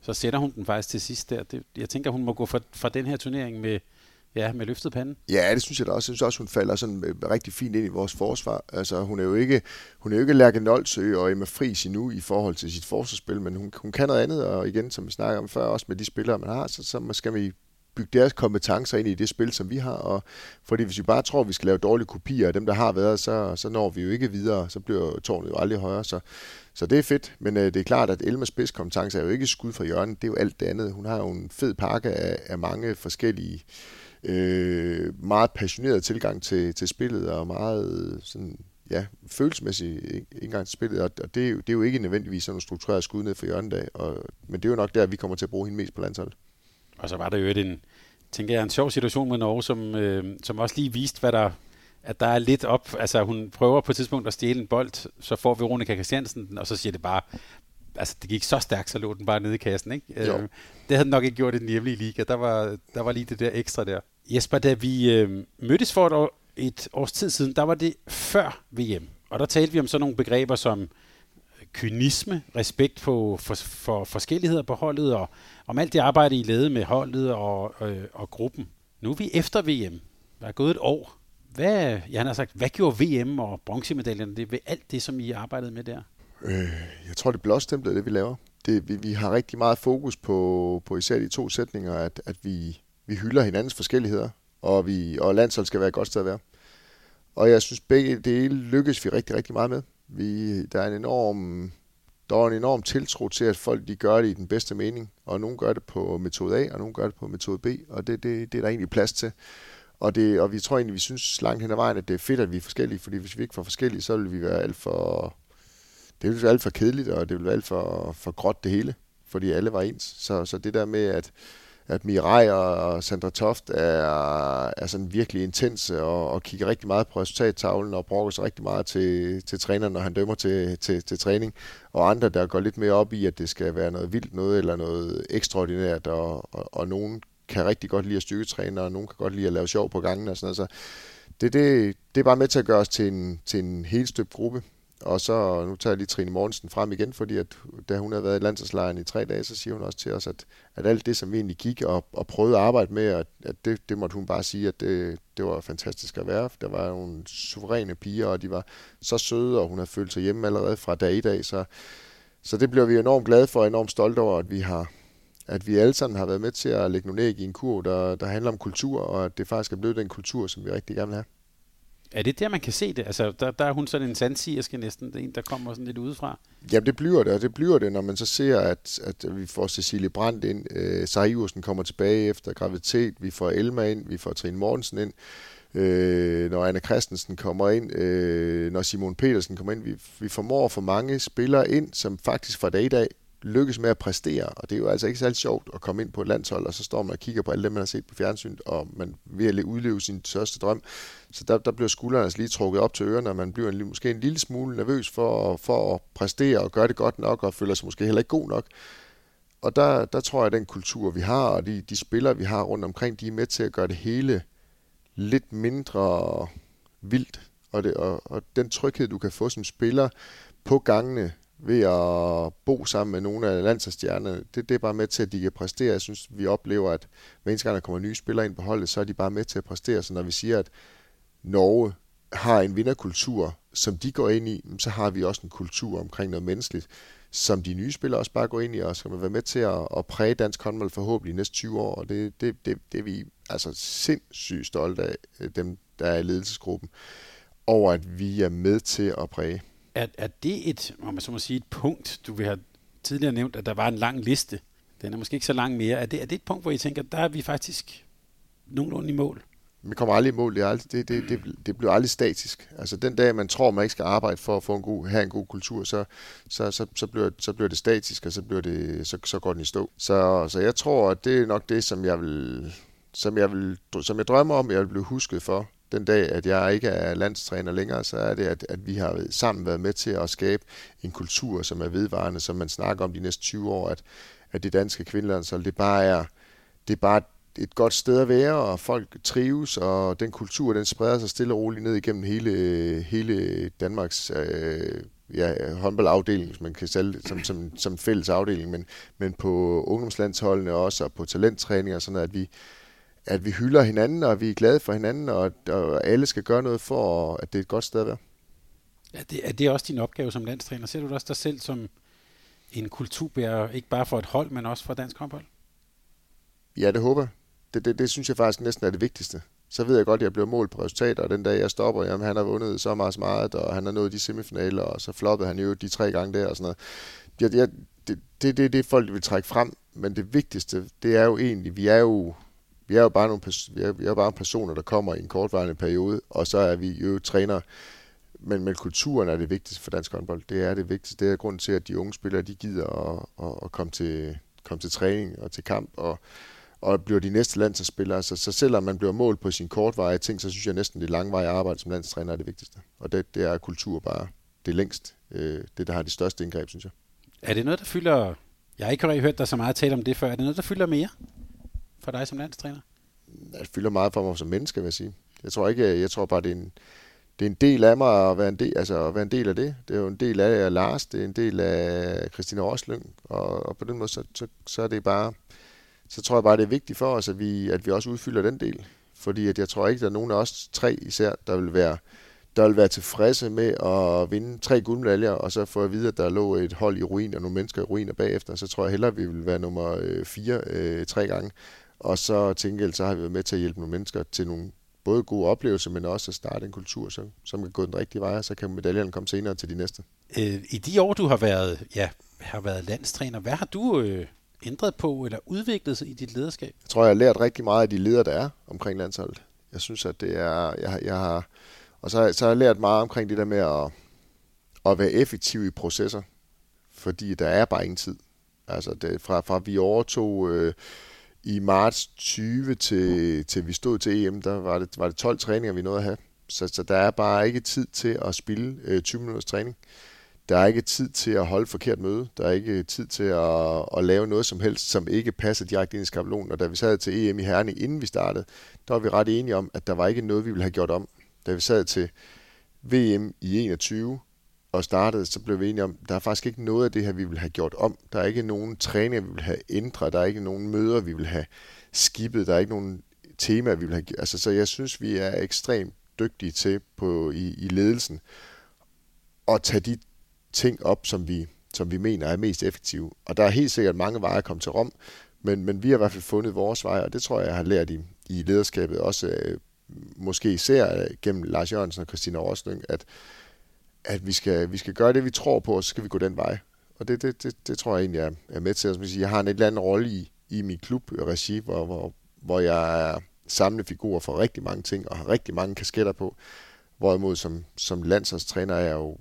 så sætter hun den faktisk til sidst der. Det, jeg tænker, hun må gå fra, fra den her turnering med Ja, med løftet pande. Ja, det synes jeg da også. Jeg synes også, hun falder sådan øh, rigtig fint ind i vores forsvar. Altså, hun er jo ikke, hun er jo ikke Lærke Noldsø og Emma Friis endnu i forhold til sit forsvarsspil, men hun, hun kan noget andet, og igen, som vi snakker om før, også med de spillere, man har, så, så skal vi bygge deres kompetencer ind i det spil, som vi har. Og, fordi hvis vi bare tror, at vi skal lave dårlige kopier af dem, der har været, så, så når vi jo ikke videre. Så bliver tårnet jo aldrig højere. Så, så det er fedt, men øh, det er klart, at Elmas spidskompetence er jo ikke skud fra hjørnet. Det er jo alt det andet. Hun har jo en fed pakke af, af mange forskellige øh, øh, meget passioneret tilgang til, til spillet, og meget sådan, ja, følelsesmæssig indgang til spillet, og det er, jo, det er jo ikke nødvendigvis sådan en struktureret skud ned for hjørnet af, og, men det er jo nok der, vi kommer til at bruge hende mest på landsholdet. Og så var der jo en, tænker jeg, en sjov situation med Norge, som, øh, som også lige viste, hvad der, at der er lidt op. Altså hun prøver på et tidspunkt at stjæle en bold, så får Veronika Christiansen den, og så siger det bare, altså det gik så stærkt, så lå den bare nede i kassen, ikke? Jo. Øh, det havde den nok ikke gjort i den hjemlige liga. Der var, der var lige det der ekstra der. Jesper, da vi øh, mødtes for et, år, et års tid siden, der var det før VM. Og der talte vi om sådan nogle begreber som kynisme, respekt på, for, for forskelligheder på holdet, og om alt det arbejde, I lavede med holdet og, øh, og gruppen. Nu er vi efter VM. Der er gået et år. Hvad, jeg har sagt, hvad gjorde VM og bronzemedaljerne det ved alt det, som I arbejdede med der? Øh, jeg tror, det blåstemplede det, vi laver. Det, vi, vi har rigtig meget fokus på, på især de to sætninger, at, at vi, vi hylder hinandens forskelligheder, og, vi, og landshold skal være et godt sted at være. Og jeg synes, begge dele lykkes vi rigtig, rigtig meget med. Vi, der er en enorm, der er en enorm tiltro til, at folk de gør det i den bedste mening, og nogen gør det på metode A, og nogen gør det på metode B, og det, det, det er der egentlig plads til. Og, det, og vi tror egentlig, vi synes langt hen ad vejen, at det er fedt, at vi er forskellige, fordi hvis vi ikke var forskellige, så ville vi være alt for, det ville være alt for kedeligt, og det ville være alt for, for gråt det hele, fordi alle var ens. Så, så det der med, at, at Mirai og Sandra Toft er, er sådan virkelig intense og, og kigger rigtig meget på resultattavlen og brokker sig rigtig meget til, til træneren, når han dømmer til, til, til træning. Og andre, der går lidt mere op i, at det skal være noget vildt noget eller noget ekstraordinært, og, og, og nogen kan rigtig godt lide at styrketræne, og nogen kan godt lide at lave sjov på gangen og sådan noget. Så det, det, det er bare med til at gøre os til en, til en helt støbt gruppe, og så, nu tager jeg lige Trine Mortensen frem igen, fordi at, da hun havde været i landsholdslejren i tre dage, så siger hun også til os, at, at alt det, som vi egentlig gik og, og prøvede at arbejde med, at, at det, det måtte hun bare sige, at det, det var fantastisk at være. Der var nogle suveræne piger, og de var så søde, og hun havde følt sig hjemme allerede fra dag i dag. Så, så det bliver vi enormt glade for, og enormt stolte over, at vi har, at vi alle sammen har været med til at lægge nogle æg i en kur, der, der handler om kultur, og at det faktisk er blevet den kultur, som vi rigtig gerne vil have. Er det der, man kan se det? Altså, der, der er hun sådan en sandsigerske næsten, det er en, der kommer sådan lidt udefra. Jamen, det bliver det, og det bliver det, når man så ser, at, at vi får Cecilie Brandt ind, øh, Sarah kommer tilbage efter graviditet, vi får Elma ind, vi får Trine Mortensen ind, øh, når Anna Christensen kommer ind, øh, når Simon Petersen kommer ind. Vi, vi formår for mange spillere ind, som faktisk fra dag i dag lykkes med at præstere, og det er jo altså ikke særlig sjovt at komme ind på et landshold, og så står man og kigger på alle dem, man har set på fjernsyn, og man vil at udleve sin største drøm. Så der, der bliver skuldrene altså lige trukket op til ørerne, og man bliver en, måske en lille smule nervøs for, for at præstere og gøre det godt nok, og føler sig måske heller ikke god nok. Og der, der tror jeg, at den kultur, vi har, og de, de spillere, vi har rundt omkring, de er med til at gøre det hele lidt mindre vildt. Og, det, og, og den tryghed, du kan få som spiller på gangene ved at bo sammen med nogle af landsholdsstjernerne, det, det er bare med til, at de kan præstere. Jeg synes, vi oplever, at hver eneste gang, der kommer nye spillere ind på holdet, så er de bare med til at præstere. Så når vi siger, at Norge har en vinderkultur, som de går ind i, så har vi også en kultur omkring noget menneskeligt, som de nye spillere også bare går ind i, og skal være med til at, at præge dansk håndbold forhåbentlig i næste 20 år, og det, det, det, det er vi altså sindssygt stolte af, dem der er i ledelsesgruppen, over at vi er med til at præge. Er, er det et, om man så må sige, et punkt, du vil have tidligere nævnt, at der var en lang liste, den er måske ikke så lang mere, er det, er det et punkt, hvor I tænker, der er vi faktisk nogenlunde i mål? man kommer aldrig i mål. Det, er aldrig, det, det, det, det bliver aldrig statisk. Altså den dag, man tror, man ikke skal arbejde for at få en god, have en god kultur, så, så, så, så, bliver, så bliver det statisk, og så, bliver det, så, så går den i stå. Så, så jeg tror, at det er nok det, som jeg vil, som jeg, vil, som jeg drømmer om, jeg vil blive husket for den dag, at jeg ikke er landstræner længere, så er det, at, at vi har sammen været med til at skabe en kultur, som er vedvarende, som man snakker om de næste 20 år, at, at det danske kvindelandshold, det bare er, det er bare et godt sted at være, og folk trives, og den kultur, den spreder sig stille og roligt ned igennem hele, hele Danmarks øh, ja, håndboldafdeling, hvis man kan sælge som, som, som fælles afdeling, men, men på ungdomslandsholdene også, og på talenttræning og sådan noget, at vi, at vi hylder hinanden, og vi er glade for hinanden, og, og alle skal gøre noget for, at det er et godt sted at være. Ja, det, er det også din opgave som landstræner? Ser du også dig selv som en kulturbærer, ikke bare for et hold, men også for dansk håndbold? Ja, det håber jeg det, det, det synes jeg faktisk næsten er det vigtigste. Så ved jeg godt, at jeg bliver målt på resultater, og den dag jeg stopper, jamen han har vundet så meget smart, og han har nået de semifinaler, og så floppede han jo de tre gange der og sådan noget. Jeg, jeg, det, det, det, det folk vil trække frem, men det vigtigste, det er jo egentlig, vi er jo, vi er jo bare nogle vi er, vi er bare personer, der kommer i en kortvarende periode, og så er vi jo træner. Men, men kulturen er det vigtigste for dansk håndbold. Det er det vigtigste. Det er grunden til, at de unge spillere, de gider at, at, at komme, til, komme til træning og til kamp, og, og bliver de næste landsholdsspillere. Så, så selvom man bliver målt på sin kortvarige ting, så synes jeg næsten, det langvarige arbejde som landstræner er det vigtigste. Og det, det er kultur bare det længst. Øh, det, der har de største indgreb, synes jeg. Er det noget, der fylder... Jeg har ikke hørt dig så meget tale om det før. Er det noget, der fylder mere for dig som landstræner? Det fylder meget for mig som menneske, vil jeg sige. Jeg tror ikke, jeg tror bare, det er en, det er en del af mig at være en del, altså at være en del af det. Det er jo en del af Lars, det er en del af Christine Årslyng, og, og på den måde, så, så, så er det bare, så tror jeg bare, det er vigtigt for os, at vi, at vi også udfylder den del. Fordi at jeg tror ikke, der er nogen af os tre især, der vil være, der vil være tilfredse med at vinde tre guldmedaljer, og så få at vide, at der lå et hold i ruin og nogle mennesker i ruiner bagefter. Så tror jeg hellere, at vi vil være nummer øh, fire øh, tre gange. Og så tænker så har vi været med til at hjælpe nogle mennesker til nogle både gode oplevelser, men også at starte en kultur, som, som kan gå den rigtige vej, og så kan medaljerne komme senere til de næste. Øh, I de år, du har været, ja, har været landstræner, hvad har du øh, ændret på eller udviklet sig i dit lederskab? Jeg tror, jeg har lært rigtig meget af de ledere, der er omkring landsholdet. Jeg synes, at det er... Jeg, jeg har, og så, så har jeg lært meget omkring det der med at, at være effektiv i processer, fordi der er bare ingen tid. Altså det, fra, fra vi overtog øh, i marts 20 til, til vi stod til EM, der var det, var det 12 træninger, vi nåede at have. Så, så der er bare ikke tid til at spille øh, 20 minutters træning. Der er ikke tid til at holde forkert møde. Der er ikke tid til at, at lave noget som helst, som ikke passer direkte ind i skabelonen. Og da vi sad til EM i Herning, inden vi startede, der var vi ret enige om, at der var ikke noget, vi ville have gjort om. Da vi sad til VM i 21 og startede, så blev vi enige om, der er faktisk ikke noget af det her, vi vil have gjort om. Der er ikke nogen træninger, vi vil have ændret. Der er ikke nogen møder, vi vil have skibet. Der er ikke nogen temaer, vi vil have... Altså, så jeg synes, vi er ekstremt dygtige til på, i, i ledelsen at tage de ting op, som vi, som vi mener er mest effektive. Og der er helt sikkert mange veje at komme til Rom, men, men vi har i hvert fald fundet vores vej, og det tror jeg, jeg har lært i, i lederskabet også, øh, måske især øh, gennem Lars Jørgensen og Christina Rosling, at, at vi, skal, vi skal gøre det, vi tror på, og så skal vi gå den vej. Og det, det, det, det tror jeg egentlig, jeg er med til. Jeg har en et eller anden rolle i, i min klub-regi, øh, hvor, hvor, hvor jeg er samlefigur for rigtig mange ting, og har rigtig mange kasketter på. Hvorimod som, som landsholdstræner er jeg jo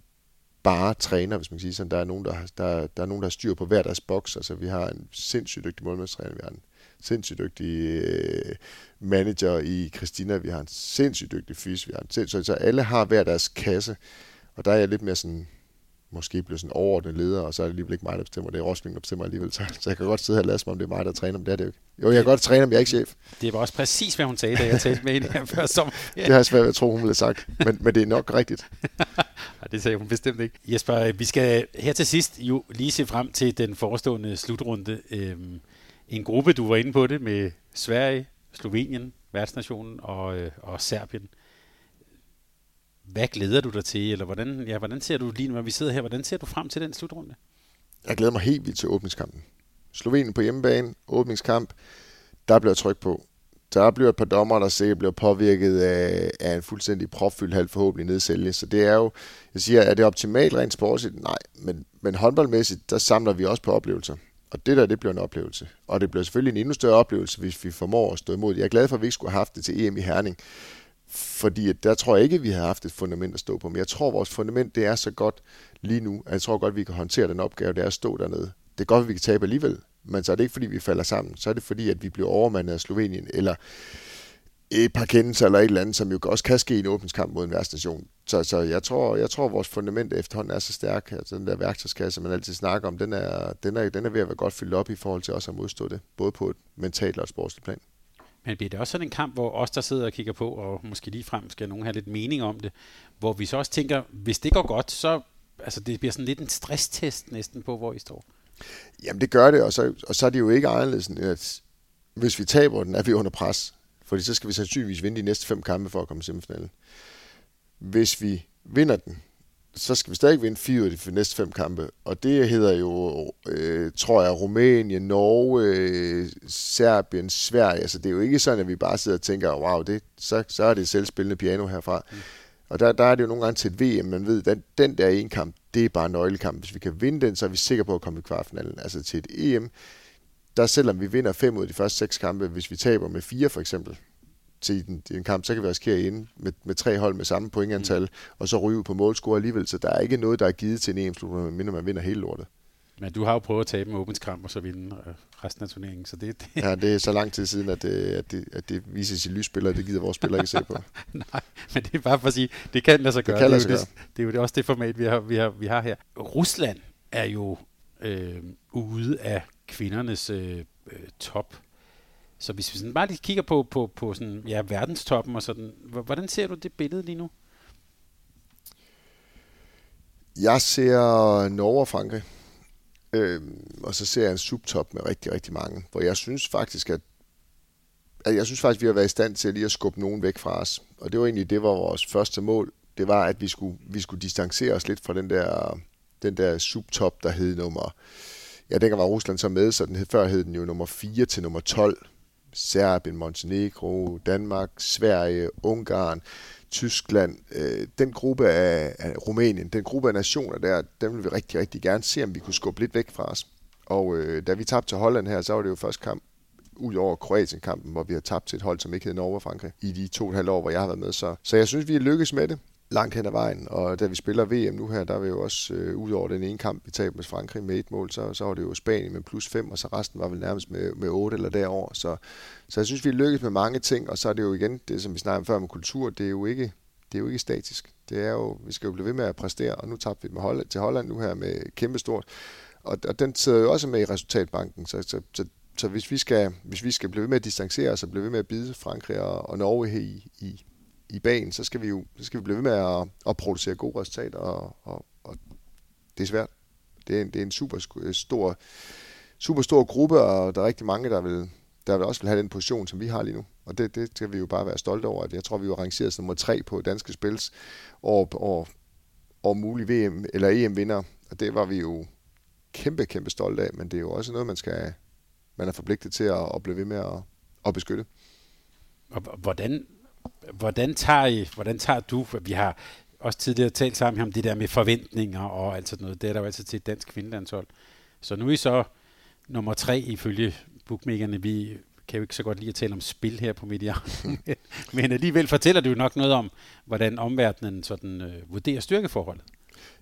bare træner, hvis man kan sige sådan. Der er nogen, der, der, der er nogen, der har styr på hver deres boks. Altså, vi har en sindssygt dygtig målmandstræner, vi har en sindssygt dygtig øh, manager i Christina, vi har en sindssygt dygtig fys, vi har en sindssygt, så alle har hver deres kasse, og der er jeg lidt mere sådan måske blive sådan overordnet leder, og så er det alligevel ikke mig, der bestemmer. Det er Rosling, der bestemmer alligevel. Så, så jeg kan godt sidde her og lade som om det er mig, der træner, men det er det jo ikke. Jo, jeg kan godt træne, men jeg er ikke chef. Det var også præcis, hvad hun sagde, da jeg talte med hende her før sommer. det har jeg svært ved at tro, hun ville have sagt, men, men det er nok rigtigt. Nej, det sagde hun bestemt ikke. Jesper, vi skal her til sidst jo lige se frem til den forestående slutrunde. Øhm, en gruppe, du var inde på det, med Sverige, Slovenien, værtsnationen og, øh, og Serbien. Hvad glæder du dig til, eller hvordan, ja, hvordan ser du lige, når vi sidder her, hvordan ser du frem til den slutrunde? Jeg glæder mig helt vildt til åbningskampen. Slovenien på hjemmebane, åbningskamp, der bliver tryk på. Der bliver et par dommer, der sikkert bliver påvirket af, af en fuldstændig propfyldt halv forhåbentlig nedsælge. Så det er jo, jeg siger, er det optimalt rent sportsligt? Nej, men, men håndboldmæssigt, der samler vi også på oplevelser. Og det der, det bliver en oplevelse. Og det bliver selvfølgelig en endnu større oplevelse, hvis vi formår at stå imod. Jeg er glad for, at vi ikke skulle have haft det til EM i Herning. Fordi der tror jeg ikke, at vi har haft et fundament at stå på. Men jeg tror, at vores fundament det er så godt lige nu, at jeg tror godt, at vi kan håndtere den opgave, det er at stå dernede. Det er godt, at vi kan tabe alligevel, men så er det ikke, fordi vi falder sammen. Så er det fordi, at vi bliver overmandet af Slovenien, eller et par kendelser eller et eller andet, som jo også kan ske i en åbningskamp mod en værtstation. Så, så jeg, tror, jeg tror, at vores fundament efterhånden er så stærk. Altså den der værktøjskasse, man altid snakker om, den er, den, er, den er ved at være godt fyldt op i forhold til også at modstå det, både på et mentalt og et sportsligt plan. Men bliver det også sådan en kamp, hvor os, der sidder og kigger på, og måske lige frem skal nogen have lidt mening om det, hvor vi så også tænker, hvis det går godt, så altså det bliver sådan lidt en stresstest næsten på, hvor I står? Jamen det gør det, og så, og så er det jo ikke anderledes, at hvis vi taber den, er vi under pres. Fordi så skal vi sandsynligvis vinde de næste fem kampe for at komme i semifinalen. Hvis vi vinder den, så skal vi stadig vinde fire af de næste fem kampe. Og det hedder jo, øh, tror jeg, Rumænien, Norge, øh, Serbien, Sverige. Altså det er jo ikke sådan, at vi bare sidder og tænker, wow, det, så, så er det selvspillende piano herfra. Mm. Og der, der er det jo nogle gange til et VM, man ved, den, den der ene kamp, det er bare nøglekamp. Hvis vi kan vinde den, så er vi sikre på at komme i kvartfinalen. Altså til et EM, der selvom vi vinder fem ud af de første seks kampe, hvis vi taber med fire for eksempel, til en, en kamp, så kan vi risikere ind med, med tre hold med samme pointantal, mm. og så ryge ud på målscore alligevel. Så der er ikke noget, der er givet til en EM-slutrunde, mindre man vinder hele lortet. Men du har jo prøvet at tabe en åbenskamp og så vinde øh, resten af turneringen, så det, det... Ja, det er så lang tid siden, at det, at det, at det viser sig lysspillere, det gider vores spillere ikke se på. Nej, men det er bare for at sige, det kan lade sig gøre. Det, kan lade sig det, er gøre. Det, det er jo også det format, vi har, vi har, vi har her. Rusland er jo øh, ude af kvindernes øh, top. Så hvis vi sådan bare lige kigger på, på, på sådan, ja, verdenstoppen og sådan, hvordan ser du det billede lige nu? Jeg ser Norge og Frankrig. Øhm, og så ser jeg en subtop med rigtig, rigtig mange. Hvor jeg synes faktisk, at, at jeg synes faktisk, vi har været i stand til lige at skubbe nogen væk fra os. Og det var egentlig, det var vores første mål. Det var, at vi skulle, vi skulle distancere os lidt fra den der, den der subtop, der hed nummer... Ja, dengang var Rusland så med, så den hed, før hed den jo nummer 4 til nummer 12. Serbien, Montenegro, Danmark, Sverige, Ungarn, Tyskland, øh, den gruppe af, af Rumænien, den gruppe af nationer der, den vil vi rigtig, rigtig gerne se, om vi kunne skubbe lidt væk fra os. Og øh, da vi tabte til Holland her, så var det jo første kamp ud over Kroatien-kampen, hvor vi har tabt til et hold, som ikke hed Norge og Frankrig, i de to og et halvt år, hvor jeg har været med. Så, så jeg synes, vi er lykkes med det langt hen ad vejen. Og da vi spiller VM nu her, der er vi jo også, øh, ud over den ene kamp, vi tabte med Frankrig med et mål, så, så var det jo Spanien med plus 5, og så resten var vel nærmest med, med 8 eller derover. Så, så jeg synes, vi er lykkedes med mange ting, og så er det jo igen, det som vi snakkede om før med kultur, det er jo ikke, det er jo ikke statisk. Det er jo, vi skal jo blive ved med at præstere, og nu tabte vi med Holland, til Holland nu her med kæmpestort. Og, og den sidder jo også med i resultatbanken, så, så, så så hvis vi skal, hvis vi skal blive ved med at distancere os og blive ved med at bide Frankrig og, og Norge her i, i, i banen, så skal vi jo så skal vi blive ved med at, at producere gode resultater, og, og, og det er svært. Det er en, det er en super øh, stor, super stor gruppe, og der er rigtig mange, der vil, der vil også vil have den position, som vi har lige nu. Og det, det skal vi jo bare være stolte over. Jeg tror, vi var rangeret som nummer tre på danske spils over, over, over mulig VM eller EM-vinder. Og det var vi jo kæmpe, kæmpe stolte af, men det er jo også noget, man skal man er forpligtet til at, at blive ved med at, at beskytte. Og hvordan, hvordan, tager I, hvordan tager du, vi har også tidligere talt sammen om det der med forventninger og alt sådan noget, det er der jo altid til et dansk kvindelandshold. Så nu er I så nummer tre ifølge bookmakerne. Vi kan jo ikke så godt lide at tale om spil her på Median, men alligevel fortæller du nok noget om, hvordan omverdenen sådan, øh, vurderer styrkeforholdet.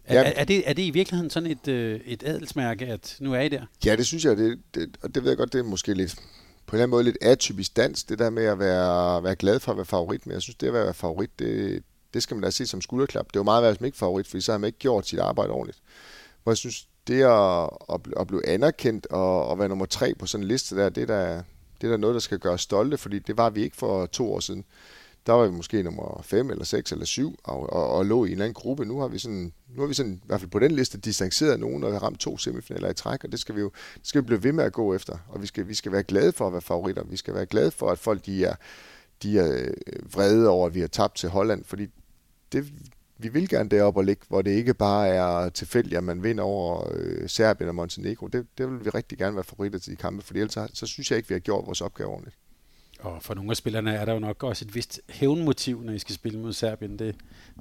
Er, er, er, det, er det i virkeligheden sådan et, øh, et adelsmærke, at nu er I der? Ja, det synes jeg, det, det, og det ved jeg godt, det er måske lidt på en eller anden måde lidt atypisk dansk, det der med at være, være glad for at være favorit, men jeg synes, det at være favorit, det, det skal man da se som skulderklap. Det var meget værd som ikke favorit, fordi så har man ikke gjort sit arbejde ordentligt. Hvor jeg synes, det at, at, blive anerkendt og at være nummer tre på sådan en liste der, det er da, det er da noget, der skal gøre stolte, fordi det var vi ikke for to år siden. Der var vi måske nummer 5 eller 6 eller 7 og, og, og lå i en eller anden gruppe. Nu har vi sådan, nu har vi sådan, i hvert fald på den liste, distanceret nogen, og har ramt to semifinaler i træk, og det skal vi jo det skal vi blive ved med at gå efter. Og vi skal, vi skal være glade for at være favoritter. Vi skal være glade for, at folk de er, de er øh, vrede over, at vi har tabt til Holland, fordi det, vi vil gerne derop og ligge, hvor det ikke bare er tilfældigt, at man vinder over øh, Serbien og Montenegro. Det, det vil vi rigtig gerne være favoritter til de kampe, for ellers så, så synes jeg ikke, vi har gjort vores opgave ordentligt. Og for nogle af spillerne er der jo nok også et vist hævnmotiv, når I skal spille mod Serbien. Det,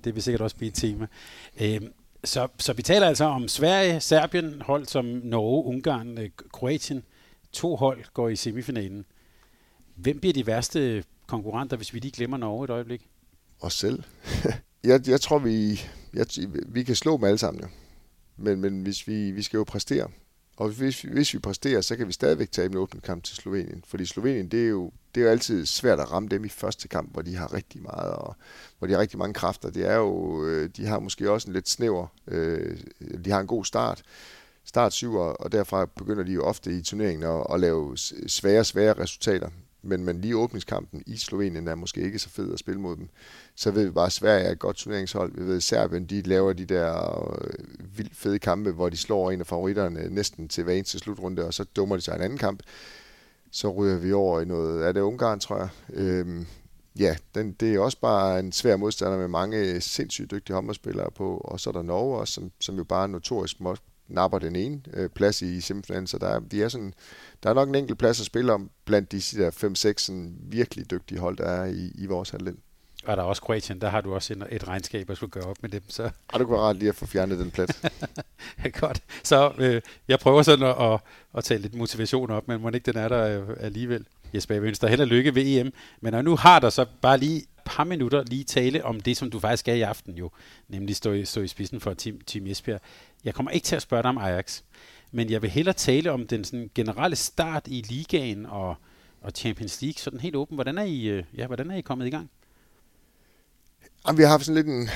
det vil sikkert også blive et tema. Øhm, så, så vi taler altså om Sverige, Serbien, hold som Norge, Ungarn, øh, Kroatien. To hold går i semifinalen. Hvem bliver de værste konkurrenter, hvis vi lige glemmer Norge et øjeblik? Os selv. jeg, jeg tror, vi, jeg, vi kan slå dem alle sammen. Jo. Men, men hvis vi, vi skal jo præstere. Og hvis, hvis vi præsterer, så kan vi stadigvæk tage en åben kamp til Slovenien. Fordi Slovenien, det er, jo, det er jo altid svært at ramme dem i første kamp, hvor de har rigtig meget, og hvor de har rigtig mange kræfter. Det er jo, øh, de har måske også en lidt snæver, øh, de har en god start, start syver, og derfra begynder de jo ofte i turneringen at, at lave svære, svære resultater men, men lige åbningskampen i Slovenien er måske ikke så fed at spille mod dem. Så ved vi bare, at Sverige er et godt turneringshold. Vi ved, at Serbien de laver de der øh, vildt fede kampe, hvor de slår en af favoritterne næsten til hver eneste slutrunde, og så dummer de sig en anden kamp. Så ryger vi over i noget, er det Ungarn, tror jeg. Øhm, ja, den, det er også bare en svær modstander med mange sindssygt dygtige håndboldspillere på, og så er der Norge også, som, som jo bare notorisk notorisk napper den ene øh, plads i semifinalen, så der, vi de er sådan, der er nok en enkelt plads at spille om blandt de der 5-6 virkelig dygtige hold, der er i, i vores halvdel. Og der er også Kroatien, der har du også et regnskab at skulle gøre op med dem. Så. Ja, du kunne ret lige at få fjernet den plet. Godt. Så øh, jeg prøver sådan at, at, at tage lidt motivation op, men må ikke den er der øh, alligevel. Jesper, jeg ønsker held og lykke ved EM. Men når nu har der så bare lige et par minutter lige tale om det, som du faktisk skal i aften jo, nemlig stå i, stå i spidsen for Team, team Esbjerg. Jeg kommer ikke til at spørge dig om Ajax, men jeg vil hellere tale om den sådan generelle start i ligaen og, og Champions League, sådan helt åben. Hvordan er I, øh, ja, hvordan er I kommet i gang? Jamen, vi har haft sådan lidt en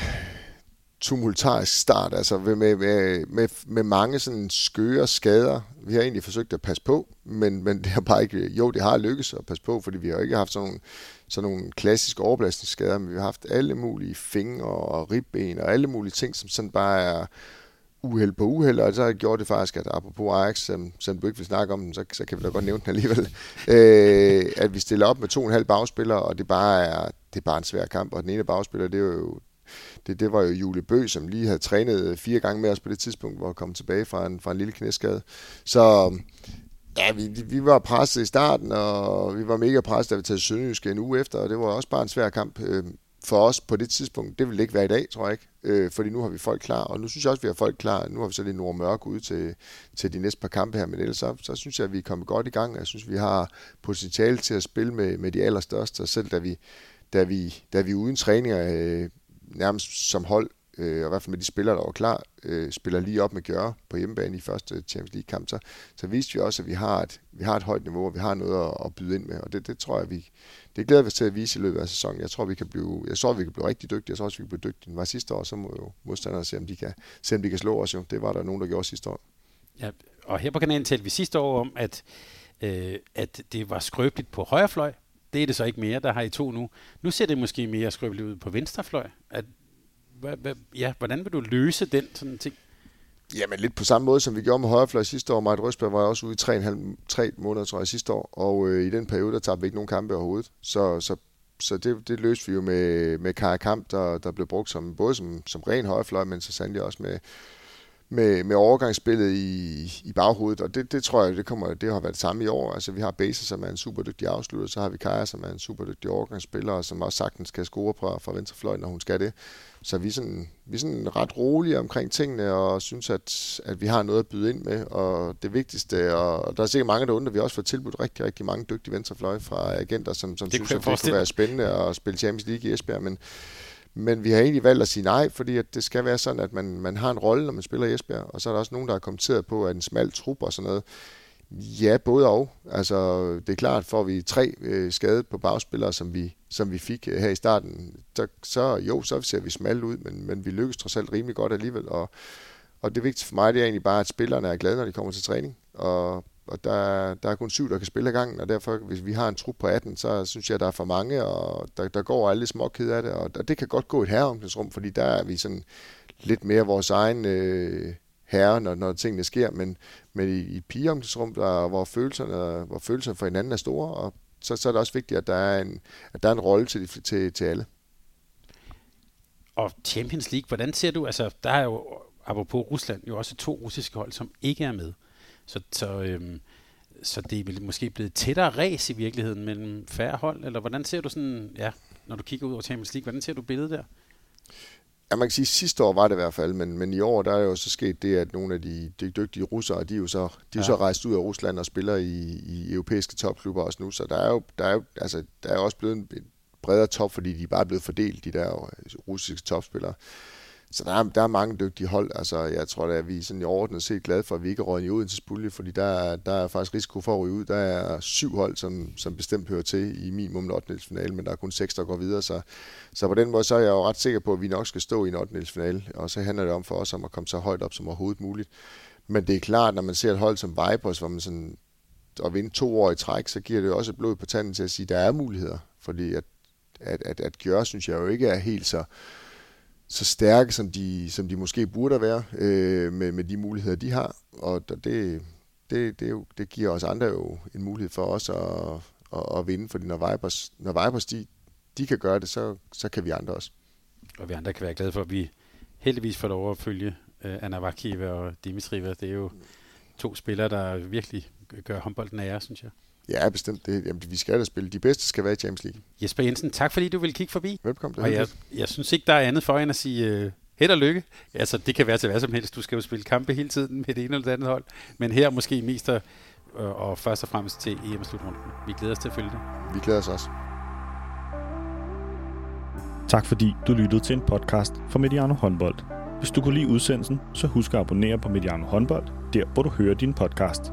tumultarisk start, altså med, med, med, med mange sådan skøre skader. Vi har egentlig forsøgt at passe på, men, men det har bare ikke, jo, det har lykkes at passe på, fordi vi har ikke haft sådan nogle, sådan nogle klassiske overbelastningsskader, men vi har haft alle mulige fingre og ribben og alle mulige ting, som sådan bare er uheld på uheld, og så gjort det faktisk, at apropos Ajax, som, som du ikke vil snakke om den, så, så kan vi da godt nævne den alligevel, øh, at vi stiller op med to og en halv bagspillere, og det bare er, det er bare en svær kamp, og den ene bagspiller, det er jo det, det var jo Julie Bø, som lige havde trænet fire gange med os på det tidspunkt, hvor han kom tilbage fra en, fra en lille knæskade. Så ja, vi, vi var presset i starten, og vi var mega presset, da vi tager Sønderjyske en uge efter, og det var også bare en svær kamp. For os på det tidspunkt. Det vil det ikke være i dag, tror jeg ikke. Øh, fordi nu har vi folk klar, og nu synes jeg også, at vi har folk klar. Nu har vi så lidt Nord Mørk ude til, til de næste par kampe her, men ellers så, så synes jeg, at vi er kommet godt i gang. Jeg synes, vi har potentiale til at spille med, med de allerstørste, og selv da vi, da vi, da vi uden træninger øh, nærmest som hold øh, og i hvert fald med de spillere, der var klar, øh, spiller lige op med Gjøre på hjemmebane i første øh, Champions League-kamp, så, så viste vi også, at vi har et, vi har et højt niveau, og vi har noget at, at byde ind med, og det, det tror jeg, vi, det glæder vi os til at vise i løbet af sæsonen. Jeg tror, vi kan blive, jeg tror, vi kan blive rigtig dygtige. Jeg tror også, vi kan blive dygtige. Det var sidste år, så må jo modstanderne se, om de kan, se, om de kan slå os. Jo. Det var der nogen, der gjorde sidste år. Ja, og her på kanalen talte vi sidste år om, at, øh, at det var skrøbeligt på højre fløj. Det er det så ikke mere, der har I to nu. Nu ser det måske mere skrøbeligt ud på venstre fløj. At ja, hvordan vil du løse den sådan ting? Jamen lidt på samme måde, som vi gjorde med højrefløj sidste år. Marit Røsberg var også ude i 3,5 måneder, tror jeg, sidste år. Og øh, i den periode, der tabte vi ikke nogen kampe overhovedet. Så, så, så det, det løste vi jo med, med Kaja Kamp, der, der blev brugt som, både som, som ren højrefløj, men så sandelig også med, med, med overgangsspillet i, i baghovedet, og det, det tror jeg, det, kommer, det har været det samme i år. Altså, vi har Baser, som er en super dygtig afslutter, så har vi Kaja, som er en super dygtig overgangsspiller, og som også sagtens skal score fra, fra venstrefløjen, når hun skal det. Så vi er, sådan, vi er sådan ret rolige omkring tingene, og synes, at, at vi har noget at byde ind med. Og det vigtigste, og der er sikkert mange, der undrer, vi har også fået tilbudt rigtig, rigtig mange dygtige venstrefløje fra agenter, som, som synes, at det kunne være spændende at spille Champions League i Esbjerg. Men, men vi har egentlig valgt at sige nej, fordi at det skal være sådan, at man, man har en rolle, når man spiller i Esbjerg. Og så er der også nogen, der har kommenteret på, at en smal trup og sådan noget, Ja, både og. Altså, det er klart, får vi tre øh, skade på bagspillere, som vi, som vi fik øh, her i starten, så, så jo, så ser vi smalt ud, men, men vi lykkes trods alt rimelig godt alligevel. Og, og det vigtigste for mig, det er egentlig bare, at spillerne er glade, når de kommer til træning. Og, og der, der er kun syv, der kan spille ad gangen, og derfor, hvis vi har en trup på 18, så synes jeg, der er for mange, og der, der går alle små ked af det, og, og det kan godt gå et herreomklædningsrum, fordi der er vi sådan lidt mere vores egen øh, herre, når, når tingene sker, men, men i, i pigeomklædningsrum, der, hvor, følelserne, hvor følelserne for hinanden er store, og så, så er det også vigtigt, at der er en, at der er en rolle til, til, til alle. Og Champions League, hvordan ser du, altså der er jo, apropos Rusland, jo også to russiske hold, som ikke er med. Så, så, øhm, så det er måske blevet tættere ræs i virkeligheden mellem færre hold, eller hvordan ser du sådan, ja, når du kigger ud over Champions League, hvordan ser du billedet der? Ja, man kan sige, at sidste år var det i hvert fald, men, men i år der er jo så sket det, at nogle af de, de dygtige russere, de er jo så, de er ja. så rejst ud af Rusland og spiller i, i europæiske topklubber også nu, så der er jo, der er jo, altså, der er også blevet en bredere top, fordi de er bare blevet fordelt, de der russiske topspillere. Så der er, der er mange dygtige hold. Altså, jeg tror, at vi er sådan i ordnet set glade for, at vi ikke er i Odenses pulje, fordi der der er faktisk risiko for at ryge ud. Der er syv hold, som, som bestemt hører til i minimum 8. finale, men der er kun seks, der går videre. Så, så på den måde så er jeg jo ret sikker på, at vi nok skal stå i en 8. finale, og så handler det om for os om at komme så højt op som overhovedet muligt. Men det er klart, når man ser et hold som Vipers, hvor man sådan at vinde to år i træk, så giver det også et blod på tanden til at sige, at der er muligheder. Fordi at, at, at, at gøre, synes jeg jo ikke er helt så, så stærke, som de, som de måske burde være, øh, med, med de muligheder, de har. Og det, det, det, jo, det giver os andre jo en mulighed for os at, at, at vinde, fordi når Vipers, når Vipers de, de kan gøre det, så, så kan vi andre også. Og vi andre kan være glade for, at vi heldigvis får lov at følge øh, Anna Vakiva og Dimitriva. Det er jo to spillere, der virkelig gør håndbolden af jer, synes jeg. Ja, bestemt. Det, jamen, vi skal da spille. De bedste skal være i Champions League. Jesper Jensen, tak fordi du vil kigge forbi. Velkommen. Og jeg, jeg synes ikke, der er andet for end at sige uh, held og lykke. Altså, det kan være til hvad som helst. Du skal jo spille kampe hele tiden med det ene eller det andet hold. Men her måske mest og, og først og fremmest til EM-slutrunden. Vi glæder os til at følge det. Vi glæder os også. Tak fordi du lyttede til en podcast fra Mediano Håndbold. Hvis du kunne lide udsendelsen, så husk at abonnere på Mediano Håndbold, der hvor du hører din podcast